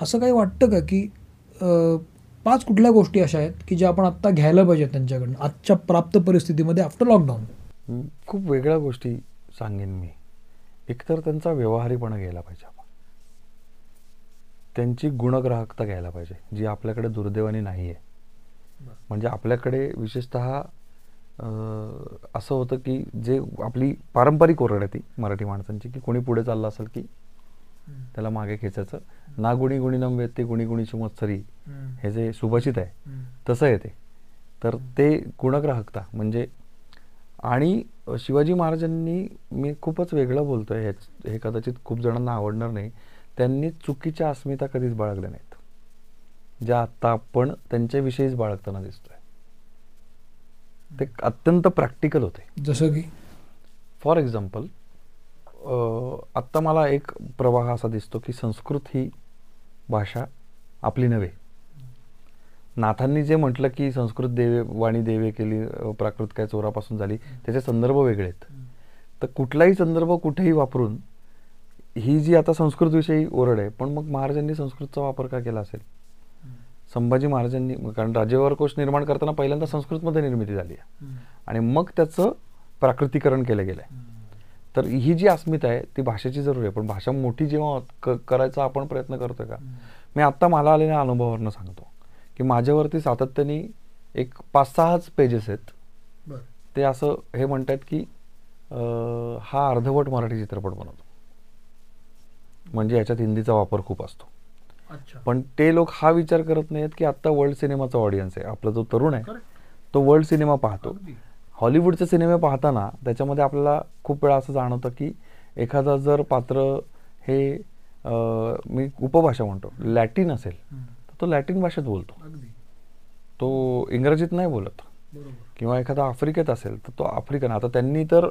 असं काही वाटतं का की पाच कुठल्या गोष्टी अशा आहेत की ज्या आपण आत्ता घ्यायला पाहिजेत त्यांच्याकडनं आजच्या प्राप्त परिस्थितीमध्ये आफ्टर लॉकडाऊन
खूप वेगळ्या गोष्टी सांगेन मी. एकतर त्यांचा व्यवहारीपणा घ्यायला पाहिजे आपण. त्यांची गुणग्राहकता घ्यायला पाहिजे जी आपल्याकडे दुर्दैवाने नाही आहे म्हणजे आपल्याकडे विशेषत असं होतं की जे आपली पारंपरिक ओरड आहे ती मराठी माणसांची की कोणी पुढे चाललं असेल की त्याला मागे खेचायचं. ना गुणी गुणीनम वेत्ते गुणी गुणीची मत्सरी हे जे सुभाषित आहे तसं येते तर ते गुणग्राहकता म्हणजे आणि शिवाजी महाराजांनी मी खूपच वेगळं बोलतोय हेच हे कदाचित खूप जणांना आवडणार नाही त्यांनी चुकीच्या अस्मिता कधीच बाळगल्या नाहीत. ज्या आत्ता आपण त्यांच्याविषयीच बाळगताना दिसतोय. ते अत्यंत प्रॅक्टिकल होते.
जसं की?
फॉर एक्झाम्पल आत्ता मला एक प्रवाह असा दिसतो की संस्कृत ही भाषा आपली नव्हे. नाथांनी जे म्हटलं की संस्कृत देवे वाणी देवे केली प्राकृत काय चोरापासून झाली त्याचे संदर्भ वेगळे आहेत. तर कुठलाही संदर्भ कुठेही वापरून ही जी आता संस्कृतविषयी ओरड आहे पण मग महाराजांनी संस्कृतचा वापर का केला असेल? संभाजी महाराजांनी कारण राज्यव्यवहार कोश निर्माण करताना पहिल्यांदा संस्कृतमध्ये निर्मिती झाली आहे. आणि मग त्याचं प्राकृतिकरण केलं गेलं आहे तर ही जी अस्मिता आहे ती भाषेची जरूर आहे पण भाषा मोठी जेव्हा क- करायचा आपण प्रयत्न करतोय का? मी आत्ता मला आलेल्या अनुभवावरनं सांगतो. की माझ्यावरती सातत्याने एक पाच सहाच पेजेस आहेत ते असं हे म्हणतात की हा अर्धवट मराठी चित्रपट बनवतो. म्हणजे याच्यात हिंदीचा वापर खूप असतो. पण ते लोक हा विचार करत नाहीत की आत्ता वर्ल्ड सिनेमाचा ऑडियन्स आहे. आपला जो तरुण आहे तो वर्ल्ड सिनेमा पाहतो. हॉलिवूडचे सिनेमे पाहताना त्याच्यामध्ये आपल्याला खूप वेळा असं जाणवतं की एखादा जर पात्र हे मी उपभाषा म्हणतो लॅटिन असेल. तो लॅटिन भाषेत बोलतो. तो इंग्रजीत नाही बोलत. किंवा एखादा आफ्रिकेत असेल तर तो आफ्रिकन. आता त्यांनी तर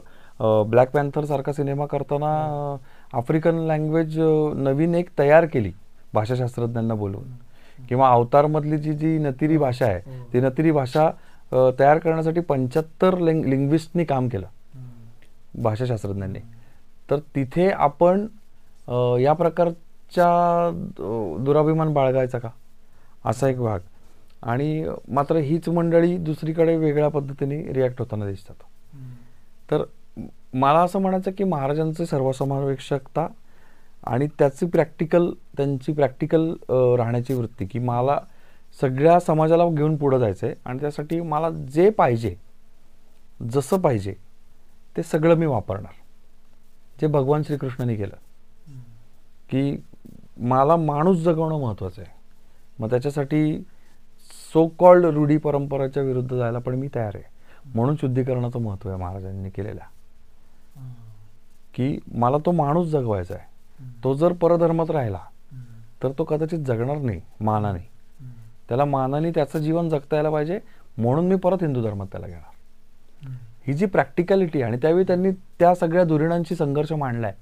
ब्लॅक पॅन्थर सारखा सिनेमा करताना अं, आफ्रिकन लँग्वेज नवीन एक तयार केली भाषाशास्त्रज्ञांना बोलवून किंवा अवतारमधली जी जी नतिरी भाषा आहे ती नतिरी भाषा तयार करण्यासाठी पंच्याहत्तर लिंग लिंग्विस्टनी काम केलं. भाषाशास्त्रज्ञांनी. तर तिथे आपण या प्रकारच्या दुराभिमान बाळगायचा का? असा एक भाग. आणि मात्र हीच मंडळी दुसरीकडे वेगळ्या पद्धतीने रिॲक्ट होताना दिसतात. तर मला असं म्हणायचं की महाराजांचे सर्वसमावेशकता आणि त्याची प्रॅक्टिकल त्यांची प्रॅक्टिकल राहण्याची वृत्ती की मला सगळ्या समाजाला घेऊन पुढं जायचं आहे आणि त्यासाठी मला जे पाहिजे जसं पाहिजे ते सगळं मी वापरणार. जे भगवान श्रीकृष्णाने केलं. की मला माणूस जगवणं महत्त्वाचं आहे. मग त्याच्यासाठी सो कॉल्ड रूढी परंपराच्या विरुद्ध जायला पण मी तयार आहे. म्हणून शुद्धीकरणाचं महत्त्व आहे महाराजांनी केलेल्या. की मला तो माणूस जगवायचा आहे. तो जर परधर्मात राहिला तर तो कदाचित जगणार नाही मानाने त्याला मानाने त्याचं जीवन जगता यायला पाहिजे म्हणून मी परत हिंदू धर्मात त्याला घेणार. ही जी प्रॅक्टिकॅलिटी आणि त्यावेळी त्यांनी त्या सगळ्या धुरीणांशी संघर्ष मांडलाय.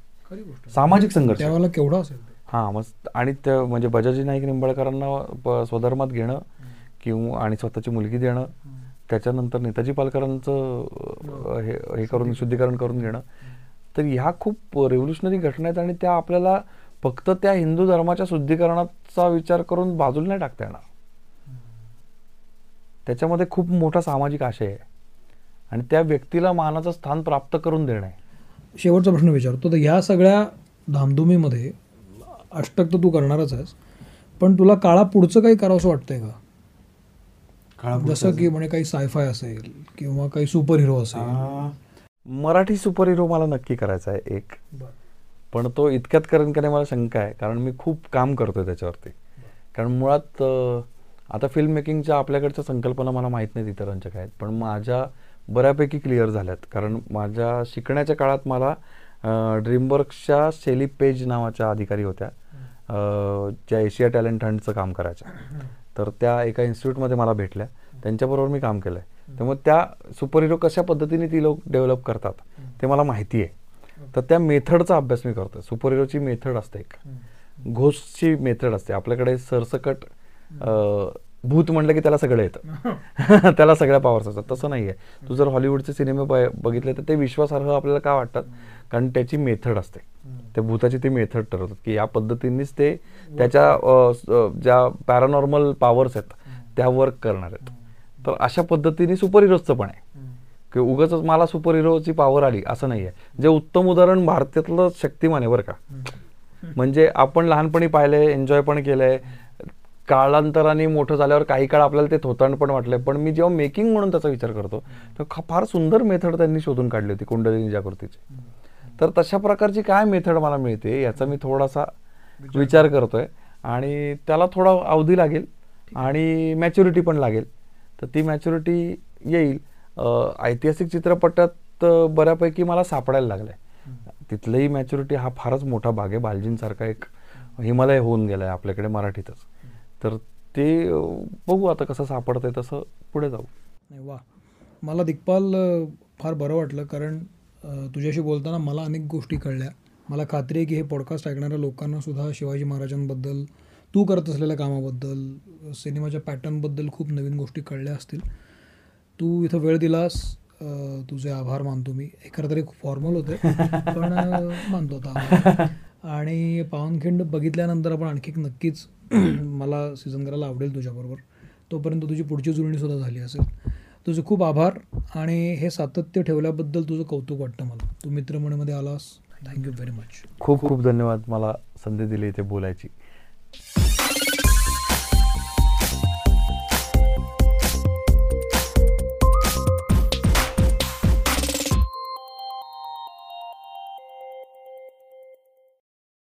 सामाजिक संघर्ष.
त्यावेळेला केवढा असेल?
हा मग आणि त्या म्हणजे बजाजी नाईक निंबाळकरांना प- स्वधर्मात घेणं किंवा आणि स्वतःची मुलगी देणं त्याच्यानंतर नेताजी पालकरांचं अं, हे हे करून शुद्धीकरण करून घेणं. तर ह्या खूप रेव्होल्युशनरी घटना आहेत आणि त्या आपल्याला फक्त त्या हिंदू धर्माच्या शुद्धीकरणाचा विचार करून बाजूला नाही टाकता येणार. त्याच्यामध्ये खूप मोठा सामाजिक आशय आहे. आणि त्या व्यक्तीला मानाचं स्थान प्राप्त करून देणं आहे.
शेवटचा प्रश्न विचारतो. तर ह्या सगळ्या धामधुमीमध्ये अष्टक तर तू करणारच आहेस. पण तुला काळा पुढचं काही करावंसं वाटतंय का? जसं की म्हणे काही सायफाय असेल किंवा काही सुपर हिरो असेल.
मराठी सुपर हिरो मला नक्की करायचा आहे एक. पण तो इतक्यात करेन का नाही मला शंका आहे कारण मी खूप काम करतोय त्याच्यावरती. कारण मुळात आता फिल्म मेकिंगच्या आपल्याकडच्या संकल्पना मला माहीत नाहीत इतरांच्या काय पण माझ्या बऱ्यापैकी क्लिअर झाल्यात. कारण माझ्या शिकण्याच्या काळात मला ड्रीमवर्कच्या शेली पेज नावाच्या अधिकारी होत्या. ज्या एशिया टॅलेंट हंटचं काम करायच्या. तर त्या एका इन्स्टिट्यूटमध्ये मला भेटल्या. त्यांच्याबरोबर मी काम केलं आहे त्यामुळे त्या सुपर हिरो कशा पद्धतीने ती लोक डेव्हलप करतात ते मला माहिती आहे तर त्या मेथडचा अभ्यास मी करतोय. सुपर हिरोची मेथड असते एक. घोषची मेथड असते. आपल्याकडे सरसकट भूत म्हणलं की त्याला सगळं येतं. त्याला सगळ्या पॉवर्स असतात. तसं नाही आहे तू जर हॉलिवूडचे सिनेमे बघितले तर ते विश्वासार्ह आपल्याला का वाटतात? कारण त्याची मेथड असते. त्या भूताची ती मेथड ठरवतात की या पद्धतीनेच ते त्याच्या ज्या पॅरानॉर्मल पॉवर्स आहेत त्या वर्क करणार आहेत. तर अशा पद्धतीने सुपर हिरोजचं पण आहे. की उगाच मला सुपर हिरोची पॉवर आली असं नाही आहे जे उत्तम उदाहरण भारतातलं शक्तिमान आहे बरं का. म्हणजे आपण लहानपणी पाहिलंय एन्जॉय पण केलंय. काळांतराने मोठं झाल्यावर काही काळ आपल्याला ते थोतांड पण वाटलंय. पण मी जेव्हा मेकिंग म्हणून त्याचा विचार करतो तर फार सुंदर मेथड त्यांनी शोधून काढली होती कुंडलिनी जागृतीची. तर तशा प्रकारची काय मेथड मला मिळते याचा मी थोडासा विचार करतोय. आणि त्याला थोडा अवधी लागेल आणि मॅच्युरिटी पण लागेल. तर ती मॅच्युरिटी येईल. ऐतिहासिक चित्रपटात बऱ्यापैकी मला सापडायला लागलंय. तिथलंही मॅच्युरिटी हा फारच मोठा भाग आहे. बालजींसारखा एक हिमालय होऊन गेलाय आपल्याकडे मराठीतच. तर ते बघू आता कसं सापडतंय तसं पुढे जाऊ.
नाही वा. मला दिग्पाल फार बरं वाटलं कारण तुझ्याशी बोलताना मला अनेक गोष्टी कळल्या. मला खात्री आहे की हे पॉडकास्ट ऐकणाऱ्या लोकांना सुद्धा शिवाजी महाराजांबद्दल तू करत असलेल्या कामाबद्दल सिनेमाच्या पॅटर्नबद्दल खूप नवीन गोष्टी कळल्या असतील. तू इथं वेळ दिलास. तुझे आभार मानतो मी. खरं तरी खूप फॉर्मल होते. पण मानतो आता. आणि पावनखिंड बघितल्यानंतर आपण आणखी नक्कीच मला सीझन करायला आवडेल तुझ्याबरोबर. तोपर्यंत तुझी पुढची जुळणीसुद्धा झाली असेल. तुझे खूप आभार आणि हे सातत्य ठेवल्याबद्दल तुझं कौतुक वाटतं मला. तू मित्रमणीमध्ये आलास. थँक्यू व्हेरी मच
खूप खूप धन्यवाद मला संधी दिली इथे बोलायची.